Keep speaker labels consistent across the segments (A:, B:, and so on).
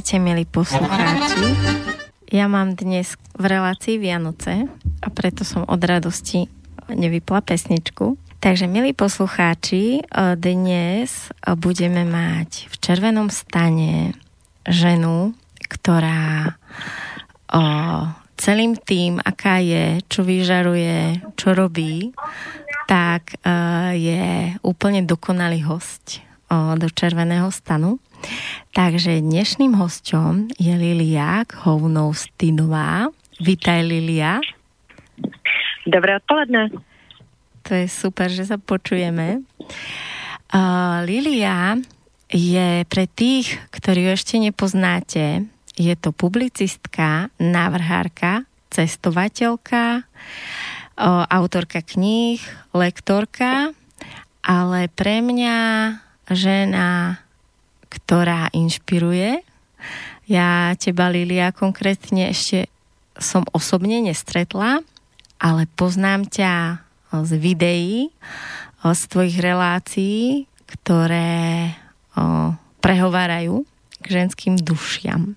A: Vítajte, milí poslucháči. Ja mám dnes v relácii Vianoce a preto som od radosti nevypla pesničku. Takže, milí poslucháči, dnes budeme mať v červenom stane ženu, ktorá o, celým tým, aká je, čo vyžaruje, čo robí, tak je úplne dokonalý host do Červeného stanu. Takže dnešným hostom je Lilia Hovnou-Stinová. Vítaj, Lilia.
B: Dobré odpoledne.
A: To je super, že sa počujeme. Uh, Lilia je pre tých, ktorí ju ešte nepoznáte, je to publicistka, návrhárka, cestovateľka, autorka kníh, lektorka, ale pre mňa žena, ktorá inšpiruje. Ja teba, Lilia, konkrétne ešte som osobne nestretla, ale poznám ťa z videí, z tvojich relácií, ktoré prehovárajú k ženským dušiam.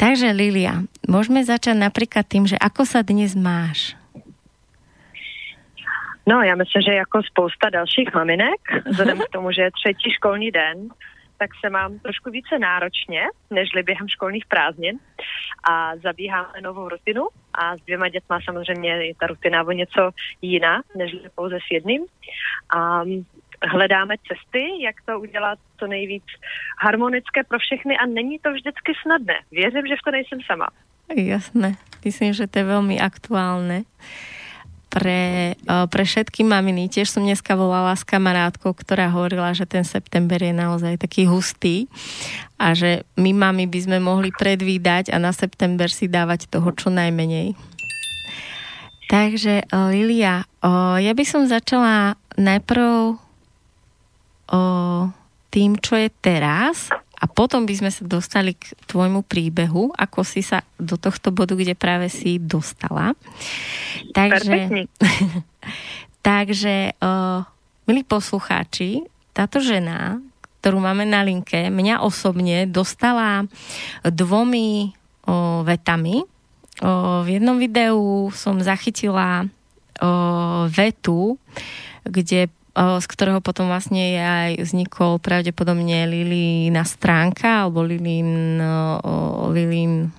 A: Takže Lilia, môžeme začať napríklad tým, že ako sa dnes máš?
B: No, já myslím, že jako spousta dalších maminek, vzhledem k tomu, že je třetí školní den, tak se mám trošku více náročně, nežli během školních prázdnin a zabíháme novou rutinu a s dvěma dětma samozřejmě je ta rutina o něco jiná, než pouze s jedným. A hledáme cesty, jak to udělat co nejvíc harmonické pro všechny a není to vždycky snadné. Věřím, že v to nejsem sama.
A: Jasné, myslím, že to je velmi aktuálne pre, pre všetky maminy. Tiež som dneska volala s kamarátkou, ktorá hovorila, že ten september je naozaj taký hustý a že my mami by sme mohli predvídať a na september si dávať toho čo najmenej. Takže Lilia, ja by som začala najprv tým, čo je teraz a potom by sme sa dostali k tvojmu príbehu, ako si sa do tohto bodu, kde práve si dostala. Takže, takže uh, milí poslucháči, táto žena, ktorú máme na linke, mňa osobne dostala dvomi uh, vetami. Uh, v jednom videu som zachytila uh, vetu, kde z ktorého potom vlastne je aj vznikol pravdepodobne Lilína stránka alebo Lilín, Lilín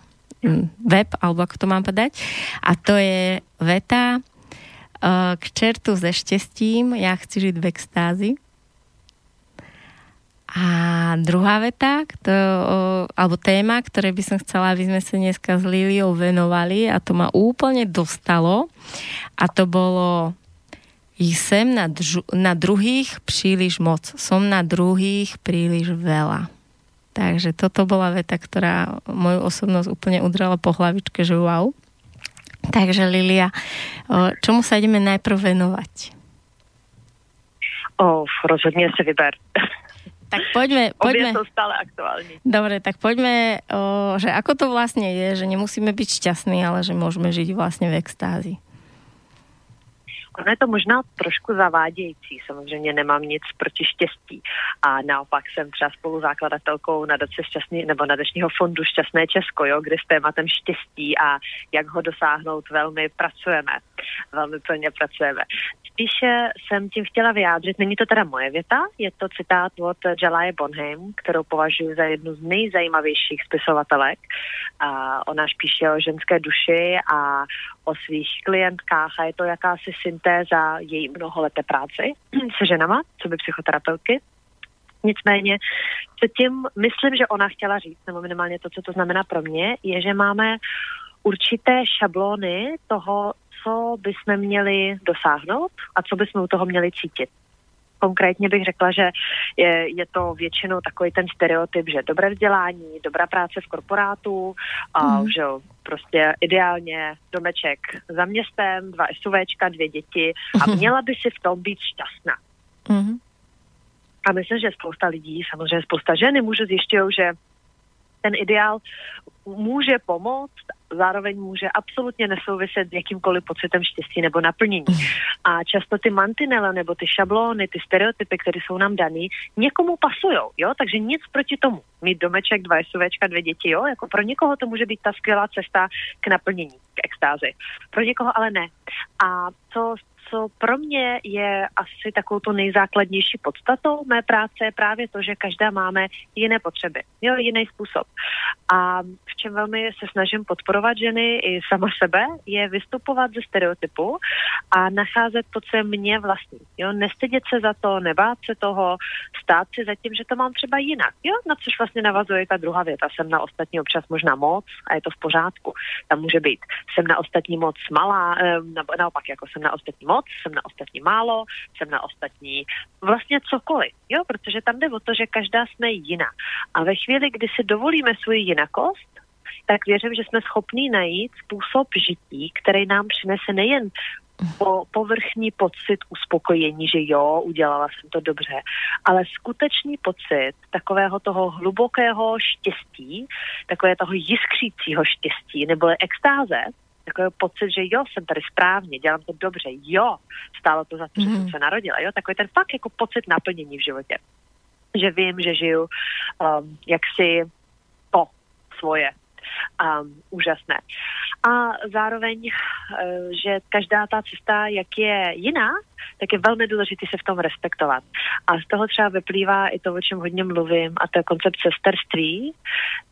A: web, alebo ako to mám povedať. A to je veta k čertu ze štěstím, ja chci žiť v extázi. A druhá veta, to, alebo téma, ktoré by som chcela, aby sme sa dneska s Liliou venovali a to ma úplne dostalo a to bolo Jsem na, džu, na druhých příliš moc, som na druhých príliš veľa. Takže toto bola veta, ktorá moju osobnosť úplne udrala po hlavičke, že wow. Takže Lilia, čomu sa ideme najprv venovať?
B: Oh, rozhodně se vyber.
A: Tak poďme, poďme.
B: Obie sú stále aktuální.
A: Dobre, tak poďme, o, že ako to vlastne je, že nemusíme byť šťastní, ale že môžeme žiť vlastne v extázi.
B: Ono je to možná trošku zavádějící, samozřejmě nemám nic proti štěstí a naopak jsem třeba spoluzakladatelkou nadace šťastný, nebo nadačního fondu Šťastné Česko, jo, kde s tématem štěstí a jak ho dosáhnout velmi pracujeme, velmi plně pracujeme. Spíše jsem tím chtěla vyjádřit, není to teda moje věta, je to citát od Jalaje Bonheim, kterou považuji za jednu z nejzajímavějších spisovatelek. A ona píše o ženské duši a o svých klientkách a je to jakási syntéza její mnoholeté práce se ženama, co by psychoterapeutky. Nicméně se tím myslím, že ona chtěla říct, nebo minimálně to, co to znamená pro mě, je, že máme určité šablony toho, co bychom měli dosáhnout a co bychom u toho měli cítit. Konkrétně bych řekla, že je, je to většinou takový ten stereotyp, že dobré vzdělání, dobrá práce v korporátu, a, mm. že prostě ideálně domeček za městem, dva SUVčka, dvě děti a měla by si v tom být šťastná. Mm. A myslím, že spousta lidí, samozřejmě spousta ženy, můžu zjišťují, že ten ideál může pomoct, zároveň může absolutně nesouviset s jakýmkoliv pocitem štěstí nebo naplnění. A často ty mantinele nebo ty šablony, ty stereotypy, které jsou nám daný, někomu pasují, jo, takže nic proti tomu. Mít domeček, dva SUVčka, dvě děti, jo, jako pro někoho to může být ta skvělá cesta k naplnění, k extázi. Pro někoho ale ne. A co co pro mě je asi takovou to nejzákladnější podstatou mé práce, je právě to, že každá máme jiné potřeby, jo, jiný způsob. A v čem velmi se snažím podporovat ženy i sama sebe, je vystupovat ze stereotypu a nacházet to, co je mně vlastní. Jo, nestydět se za to, nebát se toho, stát si za tím, že to mám třeba jinak. Jo, na což vlastně navazuje ta druhá věta. Jsem na ostatní občas možná moc a je to v pořádku. Tam může být, jsem na ostatní moc malá, nebo naopak, jako jsem na ostatní moc, jsem na ostatní málo, jsem na ostatní vlastně cokoliv, jo, protože tam jde o to, že každá jsme jiná. A ve chvíli, kdy si dovolíme svůj jinakost, tak věřím, že jsme schopní najít způsob žití, který nám přinese nejen po, povrchní pocit uspokojení, že jo, udělala jsem to dobře, ale skutečný pocit takového toho hlubokého štěstí, takové toho jiskřícího štěstí nebo extáze, takový pocit, že jo, jsem tady správně, dělám to dobře, jo, stálo to za to, mm. že jsem mhm. se narodila, jo, takový ten fakt jako pocit naplnění v životě. Že vím, že žiju um, jaksi to svoje, um, úžasné. A zároveň, uh, že každá ta cesta, jak je jiná, tak je velmi důležité se v tom respektovat. A z toho třeba vyplývá i to, o čem hodně mluvím, a to je koncept sesterství,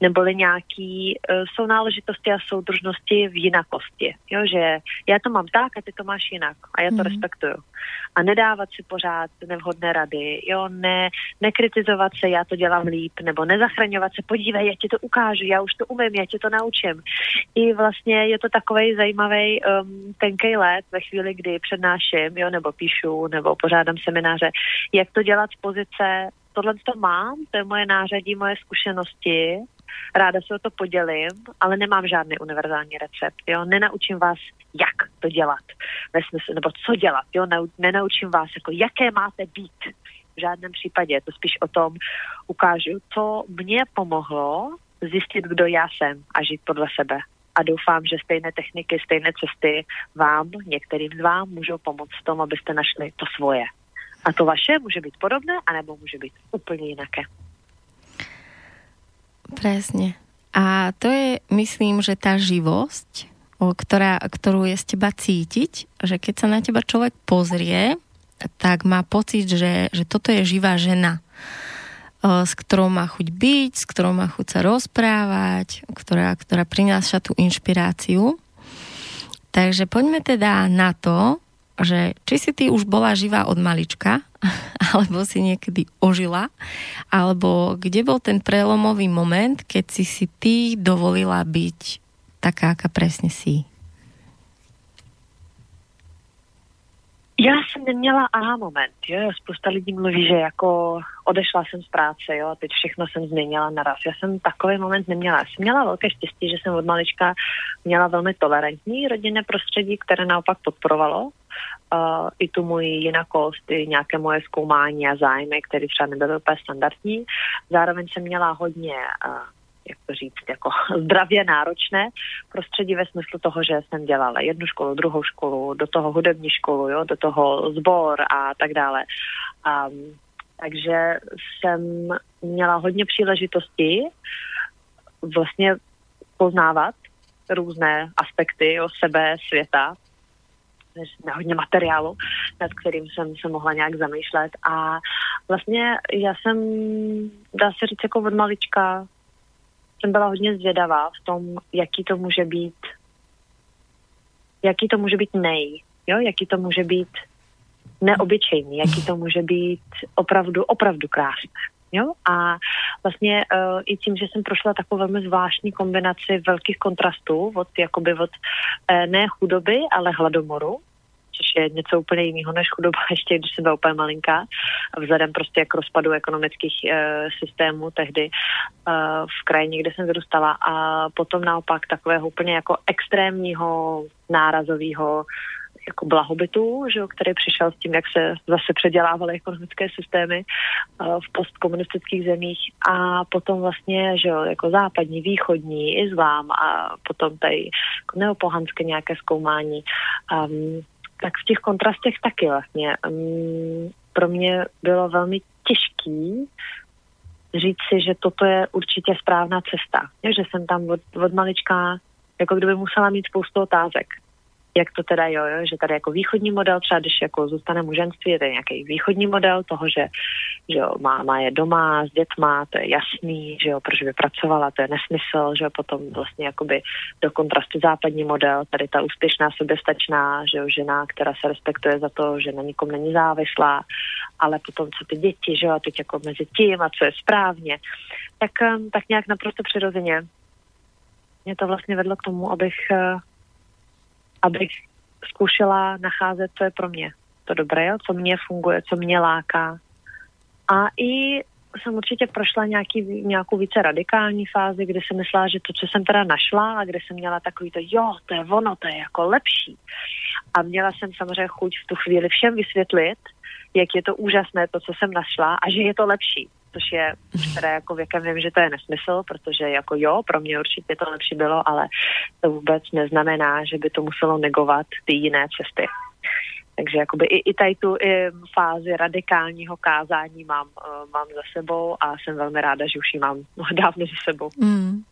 B: neboli nějaký uh, jsou náležitosti a soudržnosti v jinakosti. Jo, že já to mám tak a ty to máš jinak a já to mm. respektuju. A nedávat si pořád nevhodné rady, jo, ne, nekritizovat se, já to dělám líp, nebo nezachraňovat se, podívej, já ti to ukážu, já už to umím, já ti to naučím. I vlastně je to takový zajímavý um, tenký let ve chvíli, kdy přednáším, jo, nebo píšu, nebo pořádám semináře, jak to dělat z pozice, tohle to mám, to je moje nářadí, moje zkušenosti, ráda se o to podělím, ale nemám žádný univerzální recept, jo, nenaučím vás, jak to dělat, ve smyslu, nebo co dělat, jo, nenaučím vás, jako jaké máte být, v žádném případě, je to spíš o tom, ukážu, co mě pomohlo zjistit, kdo já jsem a žít podle sebe. A doufám, že stejné techniky, stejné cesty vám, některým z vám, můžou pomoct v tom, abyste našli to svoje. A to vaše může být podobné, anebo může být úplně jinaké.
A: Presne. A to je, myslím, že tá živosť, ktorá, ktorú je z teba cítiť, že keď sa na teba človek pozrie, tak má pocit, že, že toto je živá žena s ktorou má chuť byť, s ktorou má chuť sa rozprávať, ktorá, ktorá prináša tú inšpiráciu. Takže poďme teda na to, že či si ty už bola živá od malička, alebo si niekedy ožila, alebo kde bol ten prelomový moment, keď si si ty dovolila byť taká, aká presne si.
B: Já jsem neměla aha moment, jo, spousta lidí mluví, že jako odešla jsem z práce, jo, a teď všechno jsem změnila naraz. Já jsem takový moment neměla. Já jsem měla velké štěstí, že jsem od malička měla velmi tolerantní rodinné prostředí, které naopak podporovalo uh, i tu moji jinakost, i nějaké moje zkoumání a zájmy, které třeba nebyly úplně standardní. Zároveň jsem měla hodně uh, jak to říct, jako zdravě náročné prostředí ve smyslu toho, že jsem dělala jednu školu, druhou školu, do toho hudební školu, jo, do toho sbor a tak dále. Um, takže jsem měla hodně příležitostí vlastně poznávat různé aspekty o sebe, světa, na hodně materiálu, nad kterým jsem se mohla nějak zamýšlet a vlastně já jsem, dá se říct, jako od malička jsem byla hodně zvědavá v tom, jaký to může být, jaký to může být nej, jo, jaký to může být neobyčejný, jaký to může být opravdu, opravdu krásné. Jo? A vlastně uh, i tím, že jsem prošla takovou velmi zvláštní kombinaci velkých kontrastů od, jakoby od uh, ne chudoby, ale hladomoru, což je něco úplně jiného než chudoba, ještě když jsem byla úplně malinká, vzhledem prostě k rozpadu ekonomických uh, systémů tehdy uh, v krajině, kde jsem vyrůstala a potom naopak takového úplně jako extrémního nárazového jako blahobytu, že jo, který přišel s tím, jak se zase předělávaly ekonomické systémy uh, v postkomunistických zemích a potom vlastně, že jo, jako západní, východní, islám a potom tady jako neopohanské nějaké zkoumání. Um, tak v těch kontrastech taky vlastně um, pro mě bylo velmi těžký říct si, že toto je určitě správná cesta. že jsem tam od, od malička jako kdyby musela mít spoustu otázek jak to teda jo, jo, že tady jako východní model, třeba když jako zůstane muženství, je to nějaký východní model toho, že, že jo, máma je doma s dětma, to je jasný, že jo, proč by pracovala, to je nesmysl, že jo, potom vlastně jakoby do kontrastu západní model, tady ta úspěšná, soběstačná, že jo, žena, která se respektuje za to, že na nikom není závislá, ale potom co ty děti, že jo, a teď jako mezi tím a co je správně, tak, um, tak nějak naprosto přirozeně mě to vlastně vedlo k tomu, abych uh, abych zkoušela nacházet, co je pro mě to dobré, co mě funguje, co mě láká. A i jsem určitě prošla nějaký, nějakou více radikální fázi, kdy jsem myslela, že to, co jsem teda našla a kde jsem měla takový to, jo, to je ono, to je jako lepší. A měla jsem samozřejmě chuť v tu chvíli všem vysvětlit, jak je to úžasné, to, co jsem našla a že je to lepší což je teda jako věkem vím, že to je nesmysl, protože jako jo, pro mě určitě to lepší bylo, ale to vůbec neznamená, že by to muselo negovat ty jiné cesty. Takže jakoby i, i tady tu i fázi radikálního kázání mám, uh, mám za sebou a jsem velmi ráda, že už ji mám dávno za sebou. Mm.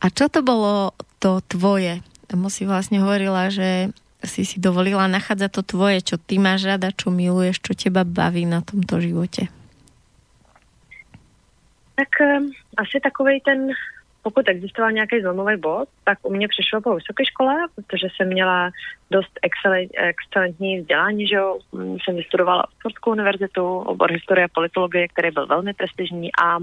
A: A čo to bylo to tvoje? Tomu si vlastně hovorila, že si si dovolila nachádzať to tvoje, čo ty máš rada, čo miluješ, čo teba baví na tomto živote?
B: Tak um, asi takovej ten pokud existoval nějaký zlomový bod, tak u mě přišlo po vysoké škole, protože jsem měla dost excelent, excelentní vzdělání, že jo. Mm, jsem vystudovala Oxfordskou univerzitu, obor historie a politologie, který byl velmi prestižní a,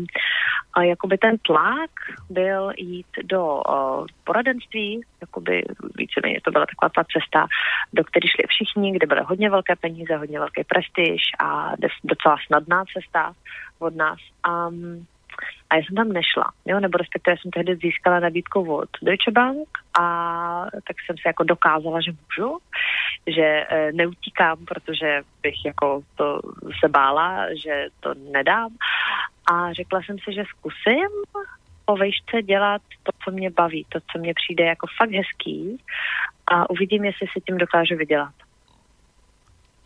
B: a jakoby ten tlak byl jít do o, poradenství, jakoby víceméně to byla taková ta cesta, do které šli všichni, kde byly hodně velké peníze, hodně velký prestiž a docela snadná cesta od nás. Um, a já jsem tam nešla, jo, nebo respektive jsem tehdy získala nabídku od Deutsche Bank a tak jsem si jako dokázala, že můžu, že e, neutíkám, protože bych jako to se bála, že to nedám. A řekla jsem si, že zkusím po vejšce dělat to, co mě baví, to, co mě přijde jako fakt hezký a uvidím, jestli si tím dokážu vydělat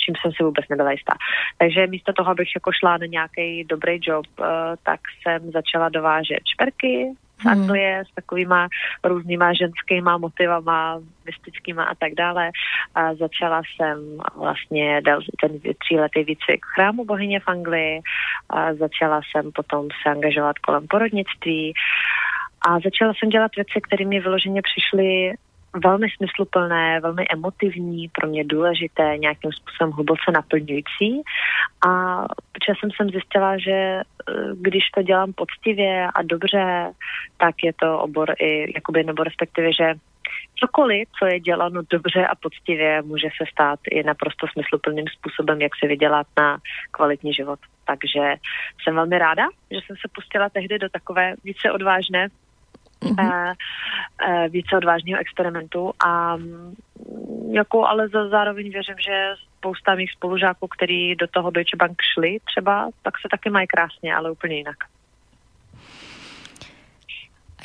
B: čím jsem si vůbec nebyla jistá. Takže místo toho, abych jako šla na nějaký dobrý job, uh, tak jsem začala dovážet šperky z hmm. Anglie s takovýma různýma ženskýma motivama, mystickýma a tak dále. A začala jsem vlastně ten tříletý výcvik v chrámu bohyně v Anglii. A začala jsem potom se angažovat kolem porodnictví. A začala jsem dělat věci, které mi vyloženě přišly velmi smysluplné, velmi emotivní, pro mě důležité, nějakým způsobem hluboce naplňující. A časem jsem zjistila, že eh, když to dělám poctivě a dobře, tak je to obor i, jakoby, nebo respektive, že cokoliv, co je děláno dobře a poctivě, může se stát i naprosto smysluplným způsobem, jak se vydělat na kvalitní život. Takže jsem velmi ráda, že jsem se pustila tehdy do takové více odvážné mm-hmm. více odvážného experimentu a mm, jako ale zároveň věřím, že spousta mých spolužáků, který do toho Deutsche Bank šli třeba, tak se taky mají krásně, ale úplně jinak.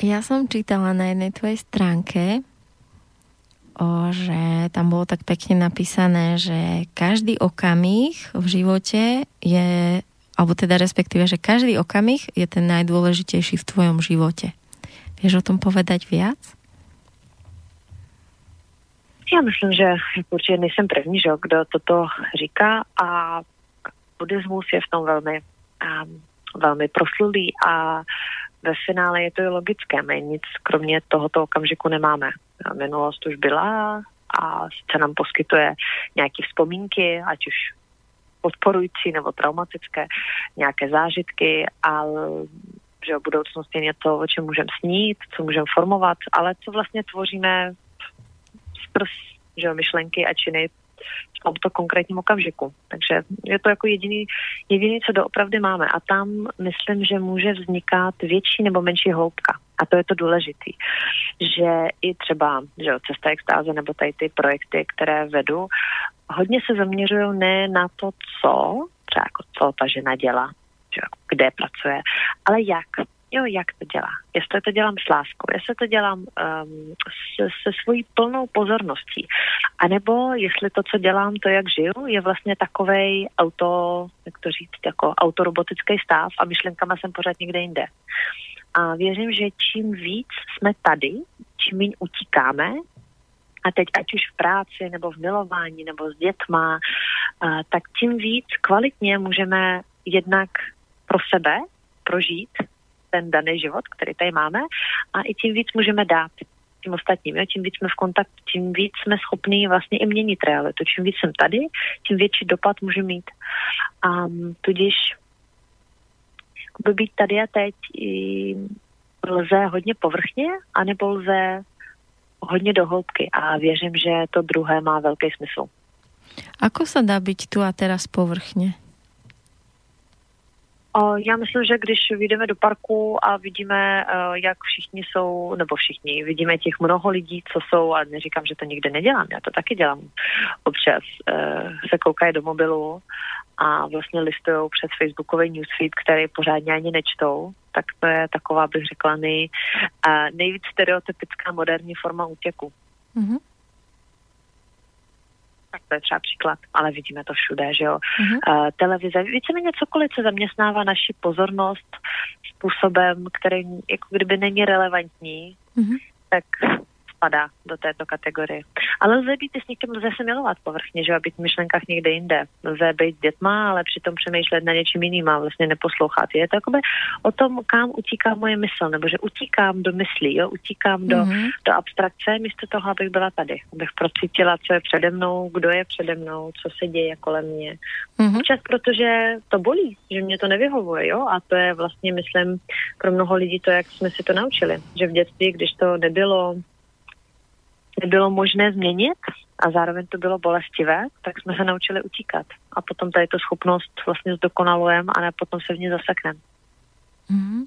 A: Já jsem čítala na jednej tvojej stránke, o, že tam bolo tak pekne napísané, že každý okamih v živote je, alebo teda respektíve, že každý okamih je ten najdôležitejší v tvojom živote. Víš o tom povedať viac?
B: Já myslím, že určitě nejsem první, že, kdo toto říká a buddhismus je v tom velmi, um, velmi proslulý a ve finále je to i logické. My nic kromě tohoto okamžiku nemáme. Minulost už byla a sice nám poskytuje nějaké vzpomínky, ať už podporující nebo traumatické, nějaké zážitky, ale že o budoucnosti je něco, o čem můžeme snít, co můžeme formovat, ale co vlastně tvoříme skrz že myšlenky a činy v tomto konkrétním okamžiku. Takže je to jako jediný, jediný, co doopravdy máme. A tam myslím, že může vznikat větší nebo menší hloubka. A to je to důležitý. že i třeba že Cesta extáze nebo tady ty projekty, které vedu, hodně se zaměřují ne na to, co, třeba jako co ta žena dělá, kde pracuje, ale jak jo, jak to dělá. Jestli to dělám s láskou, jestli to dělám um, se, se svojí plnou pozorností, anebo jestli to, co dělám, to, jak žiju, je vlastně takovej auto, jak to říct, jako autorobotický stav a myšlenkama jsem pořád někde jinde. A věřím, že čím víc jsme tady, čím méně utíkáme, a teď ať už v práci, nebo v milování, nebo s dětma, uh, tak tím víc kvalitně můžeme jednak pro sebe prožít ten daný život, který tady máme a i tím víc můžeme dát tím ostatním. Jo? Tím víc jsme v kontaktu, tím víc jsme schopní vlastně i měnit realitu. Čím víc jsem tady, tím větší dopad můžu mít. A tudíž by být tady a teď lze hodně povrchně, anebo lze hodně do hloubky a věřím, že to druhé má velký smysl.
A: Ako se dá být tu a teraz povrchně?
B: Já myslím, že když vyjdeme do parku a vidíme, jak všichni jsou, nebo všichni, vidíme těch mnoho lidí, co jsou, a neříkám, že to nikdy nedělám, já to taky dělám. Občas, eh, se koukají do mobilu a vlastně listují přes Facebookový newsfeed, který pořádně ani nečtou, tak to je taková, bych řekla, nej, nejvíc stereotypická moderní forma útěku. Mm-hmm tak to je třeba příklad, ale vidíme to všude, že jo. Mm-hmm. Uh, televize, víceméně cokoliv, co zaměstnává naši pozornost způsobem, který jako kdyby není relevantní, mm-hmm. tak spadá do této kategorie. Ale lze být i s někým, lze se milovat povrchně, že být v myšlenkách někde jinde. Lze být dětma, ale přitom přemýšlet na něčím jiným a vlastně neposlouchat. Je to jakoby o tom, kam utíká moje mysl, nebo že utíkám do myslí, jo? utíkám do, mm-hmm. do abstrakce, místo toho, abych byla tady, abych procítila, co je přede mnou, kdo je přede mnou, co se děje kolem mě. Mm-hmm. Čas, protože to bolí, že mě to nevyhovuje, jo, a to je vlastně, myslím, pro mnoho lidí to, jak jsme si to naučili, že v dětství, když to nebylo nebylo možné změnit a zároveň to bylo bolestivé, tak jsme se naučili utíkat. A potom tady tu schopnost vlastně zdokonalujeme a ne potom se v ní zasekneme. Mm-hmm.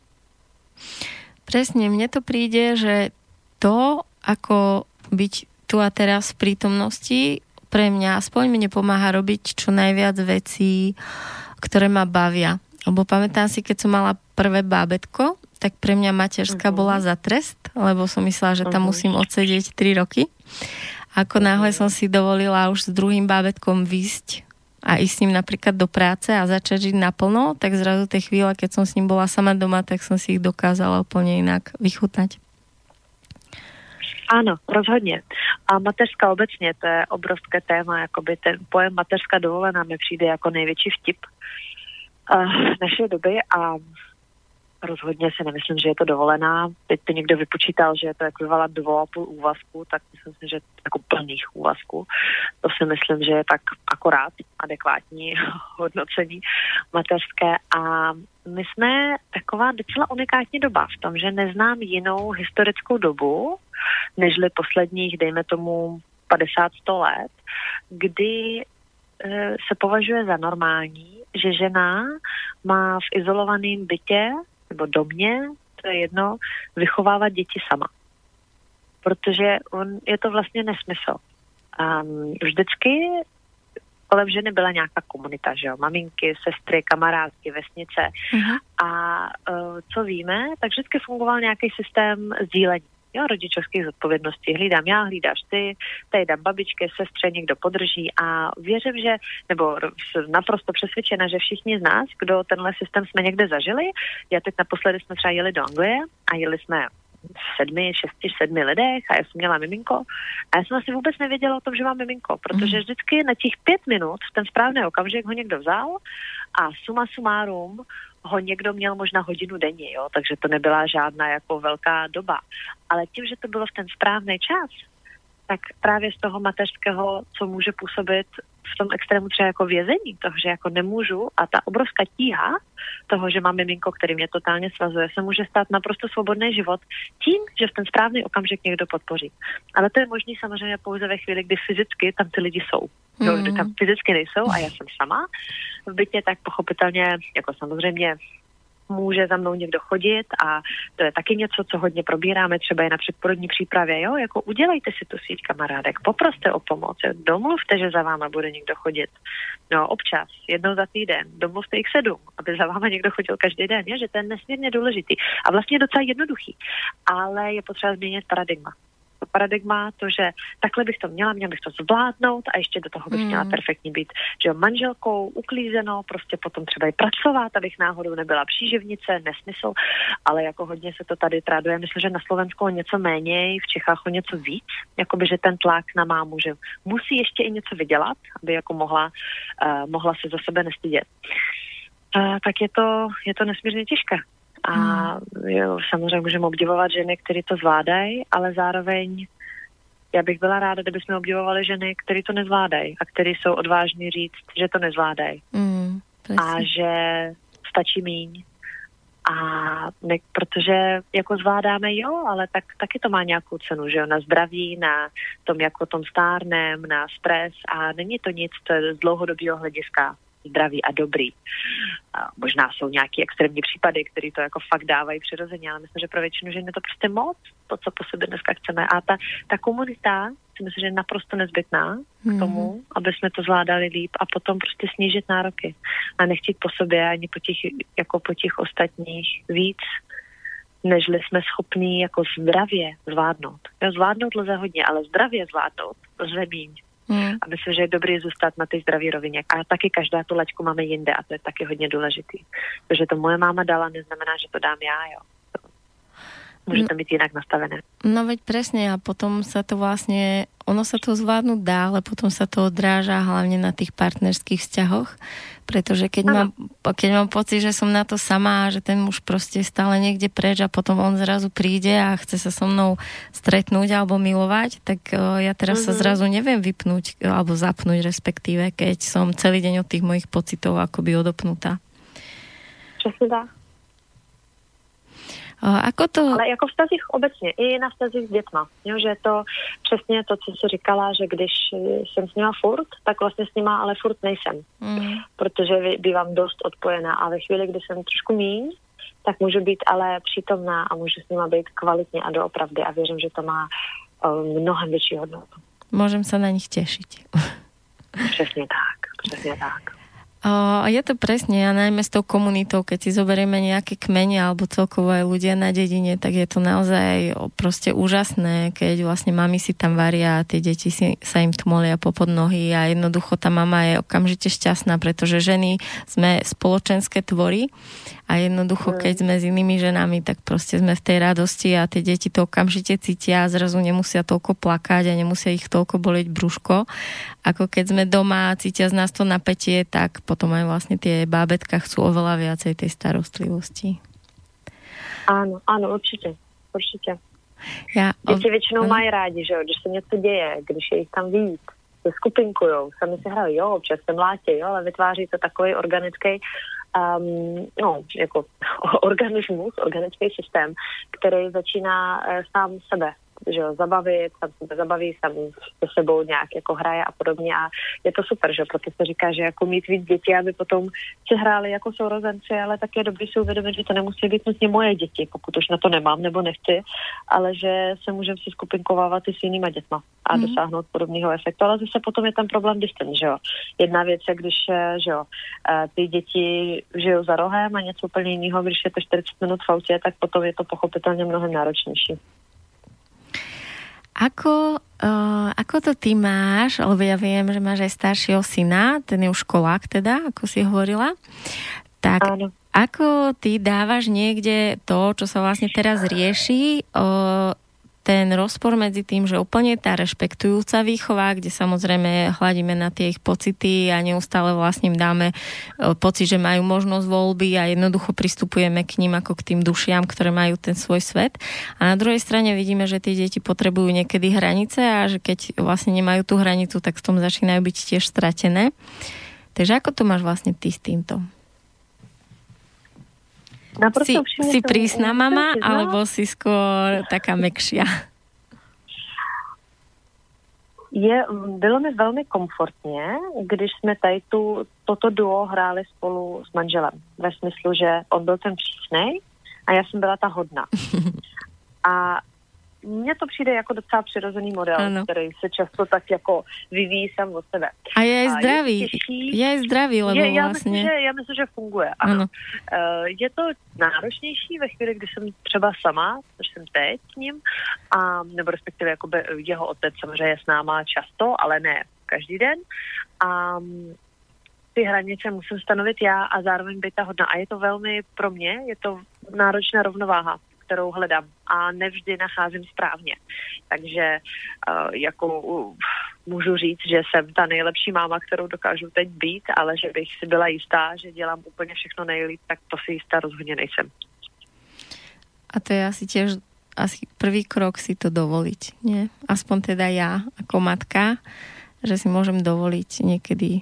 A: Presne, mne to príde, že to, ako byť tu a teraz v prítomnosti, pre mňa aspoň mne pomáha robiť čo najviac vecí, ktoré ma bavia. Lebo pamätám si, keď som mala prvé bábetko, tak pre mňa materská uh-huh. bola za trest, lebo som myslela, že tam uh-huh. musím odsedieť 3 roky. Ako náhle som si dovolila už s druhým bábetkom výsť a ísť s ním napríklad do práce a začať žiť naplno, tak zrazu tej chvíle, keď som s ním bola sama doma, tak som si ich dokázala úplně jinak vychutnať.
B: Ano, rozhodně. A mateřská obecně, to je obrovské téma, jakoby ten pojem mateřská dovolená mi přijde jako největší vtip uh, naší doby a rozhodně si nemyslím, že je to dovolená. Teď to někdo vypočítal, že je to ekvivalent dvou a půl úvazku, tak myslím si, že jako plných úvazků. To si myslím, že je tak akorát adekvátní hodnocení mateřské. A my jsme taková docela unikátní doba v tom, že neznám jinou historickou dobu, nežli posledních, dejme tomu, 50-100 let, kdy eh, se považuje za normální, že žena má v izolovaném bytě nebo domě, to je jedno, vychovávat děti sama. Protože on, je to vlastně nesmysl. Um, vždycky kolem ženy byla nějaká komunita, že jo, maminky, sestry, kamarádky, vesnice. Uh-huh. A uh, co víme, tak vždycky fungoval nějaký systém sdílení jo, rodičovské zodpovědnosti. Hlídám já, hlídáš ty, tady dám babičky, sestře, někdo podrží a věřím, že, nebo naprosto přesvědčena, že všichni z nás, kdo tenhle systém jsme někde zažili, já teď naposledy jsme třeba jeli do Anglie a jeli jsme sedmi, šesti, sedmi lidech a já jsem měla miminko a já jsem asi vůbec nevěděla o tom, že mám miminko, protože mhm. vždycky na těch pět minut v ten správný okamžik ho někdo vzal a suma sumárum ho někdo měl možná hodinu denně, jo, takže to nebyla žádná jako velká doba. Ale tím, že to bylo v ten správný čas, tak právě z toho mateřského, co může působit v tom extrému třeba jako vězení, toho, že jako nemůžu a ta obrovská tíha toho, že mám miminko, který mě totálně svazuje, se může stát naprosto svobodný život tím, že v ten správný okamžik někdo podpoří. Ale to je možné samozřejmě pouze ve chvíli, kdy fyzicky tam ty lidi jsou. Mm. Jo, kdy tam fyzicky nejsou a já jsem sama v bytě, tak pochopitelně, jako samozřejmě může za mnou někdo chodit a to je taky něco, co hodně probíráme, třeba i na předporodní přípravě, jo, jako udělejte si tu síť kamarádek, poproste o pomoc, jo? domluvte, že za váma bude někdo chodit, no občas, jednou za týden, domluvte jich sedm, aby za váma někdo chodil každý den, je, že to je nesmírně důležitý a vlastně docela jednoduchý, ale je potřeba změnit paradigma paradigma, to, že takhle bych to měla, měla bych to zvládnout a ještě do toho bych mm. měla perfektní být, že jo, manželkou, uklízeno, prostě potom třeba i pracovat, abych náhodou nebyla příživnice, nesmysl, ale jako hodně se to tady traduje, myslím, že na Slovensku o něco méně, v Čechách o něco víc, jakoby, že ten tlak na mámu, že musí ještě i něco vydělat, aby jako mohla, uh, mohla se za sebe nestydět. Uh, tak je to, je to nesmírně těžké. A hmm. jo, samozřejmě můžeme obdivovat ženy, které to zvládají, ale zároveň já bych byla ráda, kdyby jsme obdivovali ženy, které to nezvládají a které jsou odvážní říct, že to nezvládají. Mm, a že stačí míň. A ne, protože jako zvládáme, jo, ale tak taky to má nějakou cenu, že jo, na zdraví, na tom, jak o tom stárnem, na stres a není to nic, to je z dlouhodobého hlediska zdravý a dobrý. A možná jsou nějaké extrémní případy, které to jako fakt dávají přirozeně, ale myslím, že pro většinu žen je to prostě moc, to, co po sobě dneska chceme. A ta, ta komunita si myslím, že je naprosto nezbytná k mhm. tomu, aby jsme to zvládali líp a potom prostě snížit nároky a nechtít po sobě ani po těch, jako po těch ostatních víc, nežli jsme schopní jako zdravě zvládnout. Jo, zvládnout lze hodně, ale zdravě zvládnout lze méně. Hmm. A myslím, že je dobré zůstat na té zdraví rovině. A taky každá tu laťku máme jinde a to je taky hodně důležitý. Protože to moje máma dala, neznamená, že to dám já, jo. Může to mít jinak nastavené.
A: No veď presne a potom sa to vlastne, ono sa to zvládnuť dá, ale potom sa to odráža hlavne na tých partnerských vzťahoch, pretože keď mám, keď mám pocit, že som na to sama a že ten muž proste stále niekde preč a potom on zrazu príde a chce sa so mnou stretnúť alebo milovať, tak ja teraz mm-hmm. sa mhm. zrazu neviem vypnúť alebo zapnúť respektíve, keď som celý deň od tých mojich pocitov akoby odopnutá.
B: Přesně tak.
A: Ako to...
B: Ale jako vztazích obecně, i na vztazích s dětma. Jo, že to přesně to, co jsi říkala, že když jsem s nima furt, tak vlastně s nima ale furt nejsem. Mm. Protože bývám dost odpojená a ve chvíli, kdy jsem trošku míň, tak můžu být ale přítomná a můžu s nima být kvalitně a doopravdy a věřím, že to má um, mnohem větší hodnotu.
A: Můžem se na nich těšit.
B: Přesně tak, přesně tak.
A: A je to presne, a najmä s tou komunitou, keď si zoberieme nejaké kmene alebo celkovo aj ľudia na dedine, tak je to naozaj proste úžasné, keď vlastne mami si tam varia a tie deti si, sa im tmolia popod nohy a jednoducho tá mama je okamžite šťastná, pretože ženy sme spoločenské tvory a jednoducho, keď sme s inými ženami, tak proste sme v tej radosti a tie deti to okamžite cítia a zrazu nemusia toľko plakať a nemusia ich toľko boleť brúško. Ako keď sme doma a cítia z nás to napätie, tak potom aj vlastne tie bábetka chcú oveľa viacej tej starostlivosti.
B: Ano, ano, určitě, určitě. Já, Děti většinou mají rádi, že jo, když se něco děje, když je jich tam víc, se skupinkujou, sami si hrají, jo, občas se mlátí, jo, ale vytváří to takový organický um, no, jako organismus, organický systém, který začíná uh, sám sebe že jo, zabavit, tam se zabaví, tam se sebou nějak jako hraje a podobně a je to super, že proto se říká, že jako mít víc dětí, aby potom se hráli jako sourozenci, ale také je dobrý si uvědomit, že to nemusí být nutně moje děti, pokud už na to nemám nebo nechci, ale že se můžeme si skupinkovávat i s jinýma dětma a mm. dosáhnout podobného efektu, ale zase potom je ten problém distance, že jo. Jedna věc je, když, eh, že jo, eh, ty děti žijou za rohem a něco úplně jiného, když je to 40 minut v autě, tak potom je to pochopitelně mnohem náročnější.
A: Ako, uh, ako to ty máš, lebo ja viem, že máš aj staršieho syna, ten je už školák teda, ako si hovorila. Tak Áno. ako ty dávaš niekde to, čo sa vlastne teraz rieši, uh, ten rozpor medzi tým, že úplne tá rešpektujúca výchova, kde samozrejme hľadíme na tie ich pocity a neustále vlastne im dáme e, pocit, že majú možnosť voľby a jednoducho pristupujeme k ním ako k tým dušiam, ktoré majú ten svoj svet. A na druhej strane vidíme, že tie deti potrebujú niekedy hranice a že keď vlastne nemajú tú hranicu, tak v tom začínajú byť tiež stratené. Takže ako to máš vlastne ty s týmto? Si, si prísna mama, alebo si skôr taká mekšia?
B: Je, bylo mi velmi komfortně, když jsme tady tu, toto duo hráli spolu s manželem. Ve smyslu, že on byl ten přísnej a já jsem byla ta hodná. A mně to přijde jako docela přirozený model, ano. který se často tak jako vyvíjí sám od sebe.
A: A je a zdravý. Je, těžší, je zdravý, lebo je, já vlastně.
B: Myslím, že, já myslím, že funguje. Ano. ano. Uh, je to náročnější ve chvíli, kdy jsem třeba sama, což jsem teď s ním, a, nebo respektive jakoby jeho otec samozřejmě je s náma často, ale ne každý den. A ty hranice musím stanovit já a zároveň být ta hodná. A je to velmi pro mě, je to náročná rovnováha kterou hledám a nevždy nacházím správně. Takže uh, jako uh, můžu říct, že jsem ta nejlepší máma, kterou dokážu teď být, ale že bych si byla jistá, že dělám úplně všechno nejlíp, tak to si jistá rozhodně nejsem.
A: A to je asi těž asi prvý krok si to dovoliť, nie? Aspoň teda ja, ako matka, že si môžem dovoliť niekedy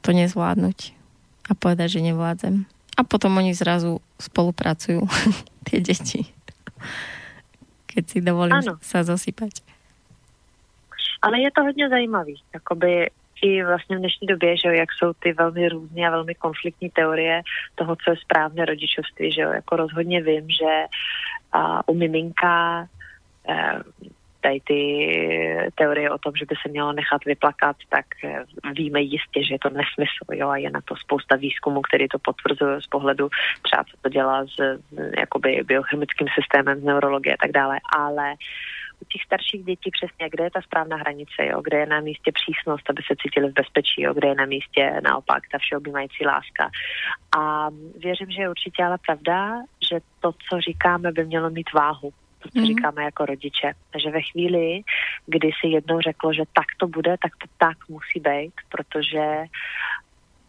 A: to nezvládnuť a povedať, že nevládzem. A potom oni zrazu spolupracujú, tie deti. Keď si dovolím ano. sa zosypať.
B: Ale je to hodně zajímavý, jakoby i vlastně v dnešní době, že jo, jak jsou ty velmi různé a velmi konfliktní teorie toho, co je správné rodičovství, že jo, jako rozhodně vím, že a, u miminka eh, tady ty teorie o tom, že by se mělo nechat vyplakat, tak eh, víme jistě, že je to nesmysl. Jo? A je na to spousta výzkumů, který to potvrzuje z pohledu třeba, co to dělá s jakoby biochemickým systémem, z neurologie a tak dále. Ale u těch starších dětí přesně, kde je ta správná hranice, jo? kde je na místě přísnost, aby se cítili v bezpečí, jo? kde je na místě naopak ta všeobjímající láska. A věřím, že je určitě ale pravda, že to, co říkáme, by mělo mít váhu to, co mm. říkáme jako rodiče. Takže ve chvíli, kdy si jednou řeklo, že tak to bude, tak to tak musí být, protože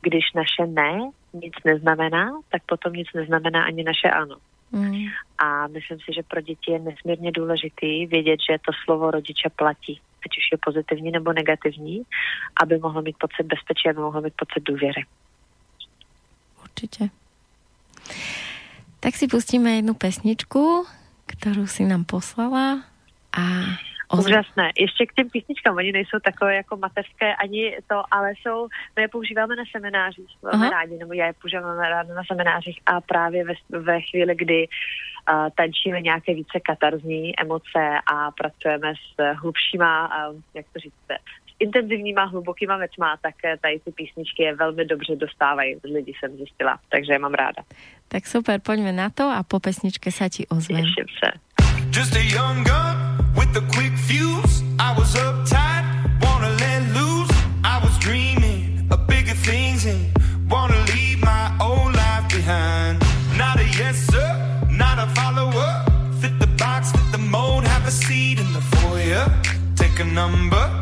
B: když naše ne nic neznamená, tak potom nic neznamená ani naše ano. Mm. A myslím si, že pro děti je nesmírně důležitý vědět, že to slovo rodiče platí, ať už je pozitivní nebo negativní, aby mohlo mít pocit bezpečí, aby mohlo mít pocit důvěry.
A: Určitě. Tak si pustíme jednu pesničku, kterou si nám poslala a
B: Úžasné. Ještě k těm písničkám, oni nejsou takové jako mateřské ani to, ale jsou, my je používáme na seminářích. Velmi rádi, nebo já je používám rádi na seminářích. A právě ve, ve chvíli, kdy uh, tančíme nějaké více katarzní emoce a pracujeme s hlubšíma, uh, jak to říct, intenzivníma, hlubokýma věcma, tak eh, tady ty písničky je velmi dobře dostávají z lidí, jsem zjistila, takže je mám ráda.
A: Tak super, pojďme na to a po pesničke se ti ozvem.
B: Těším se.
C: Just a young gun with a quick fuse. I was uptight, wanna let loose. I was dreaming of bigger things and wanna leave my old life behind. Not a yes sir, not a follower. Fit the box, fit the mold, have a seat in the foyer. Take a number.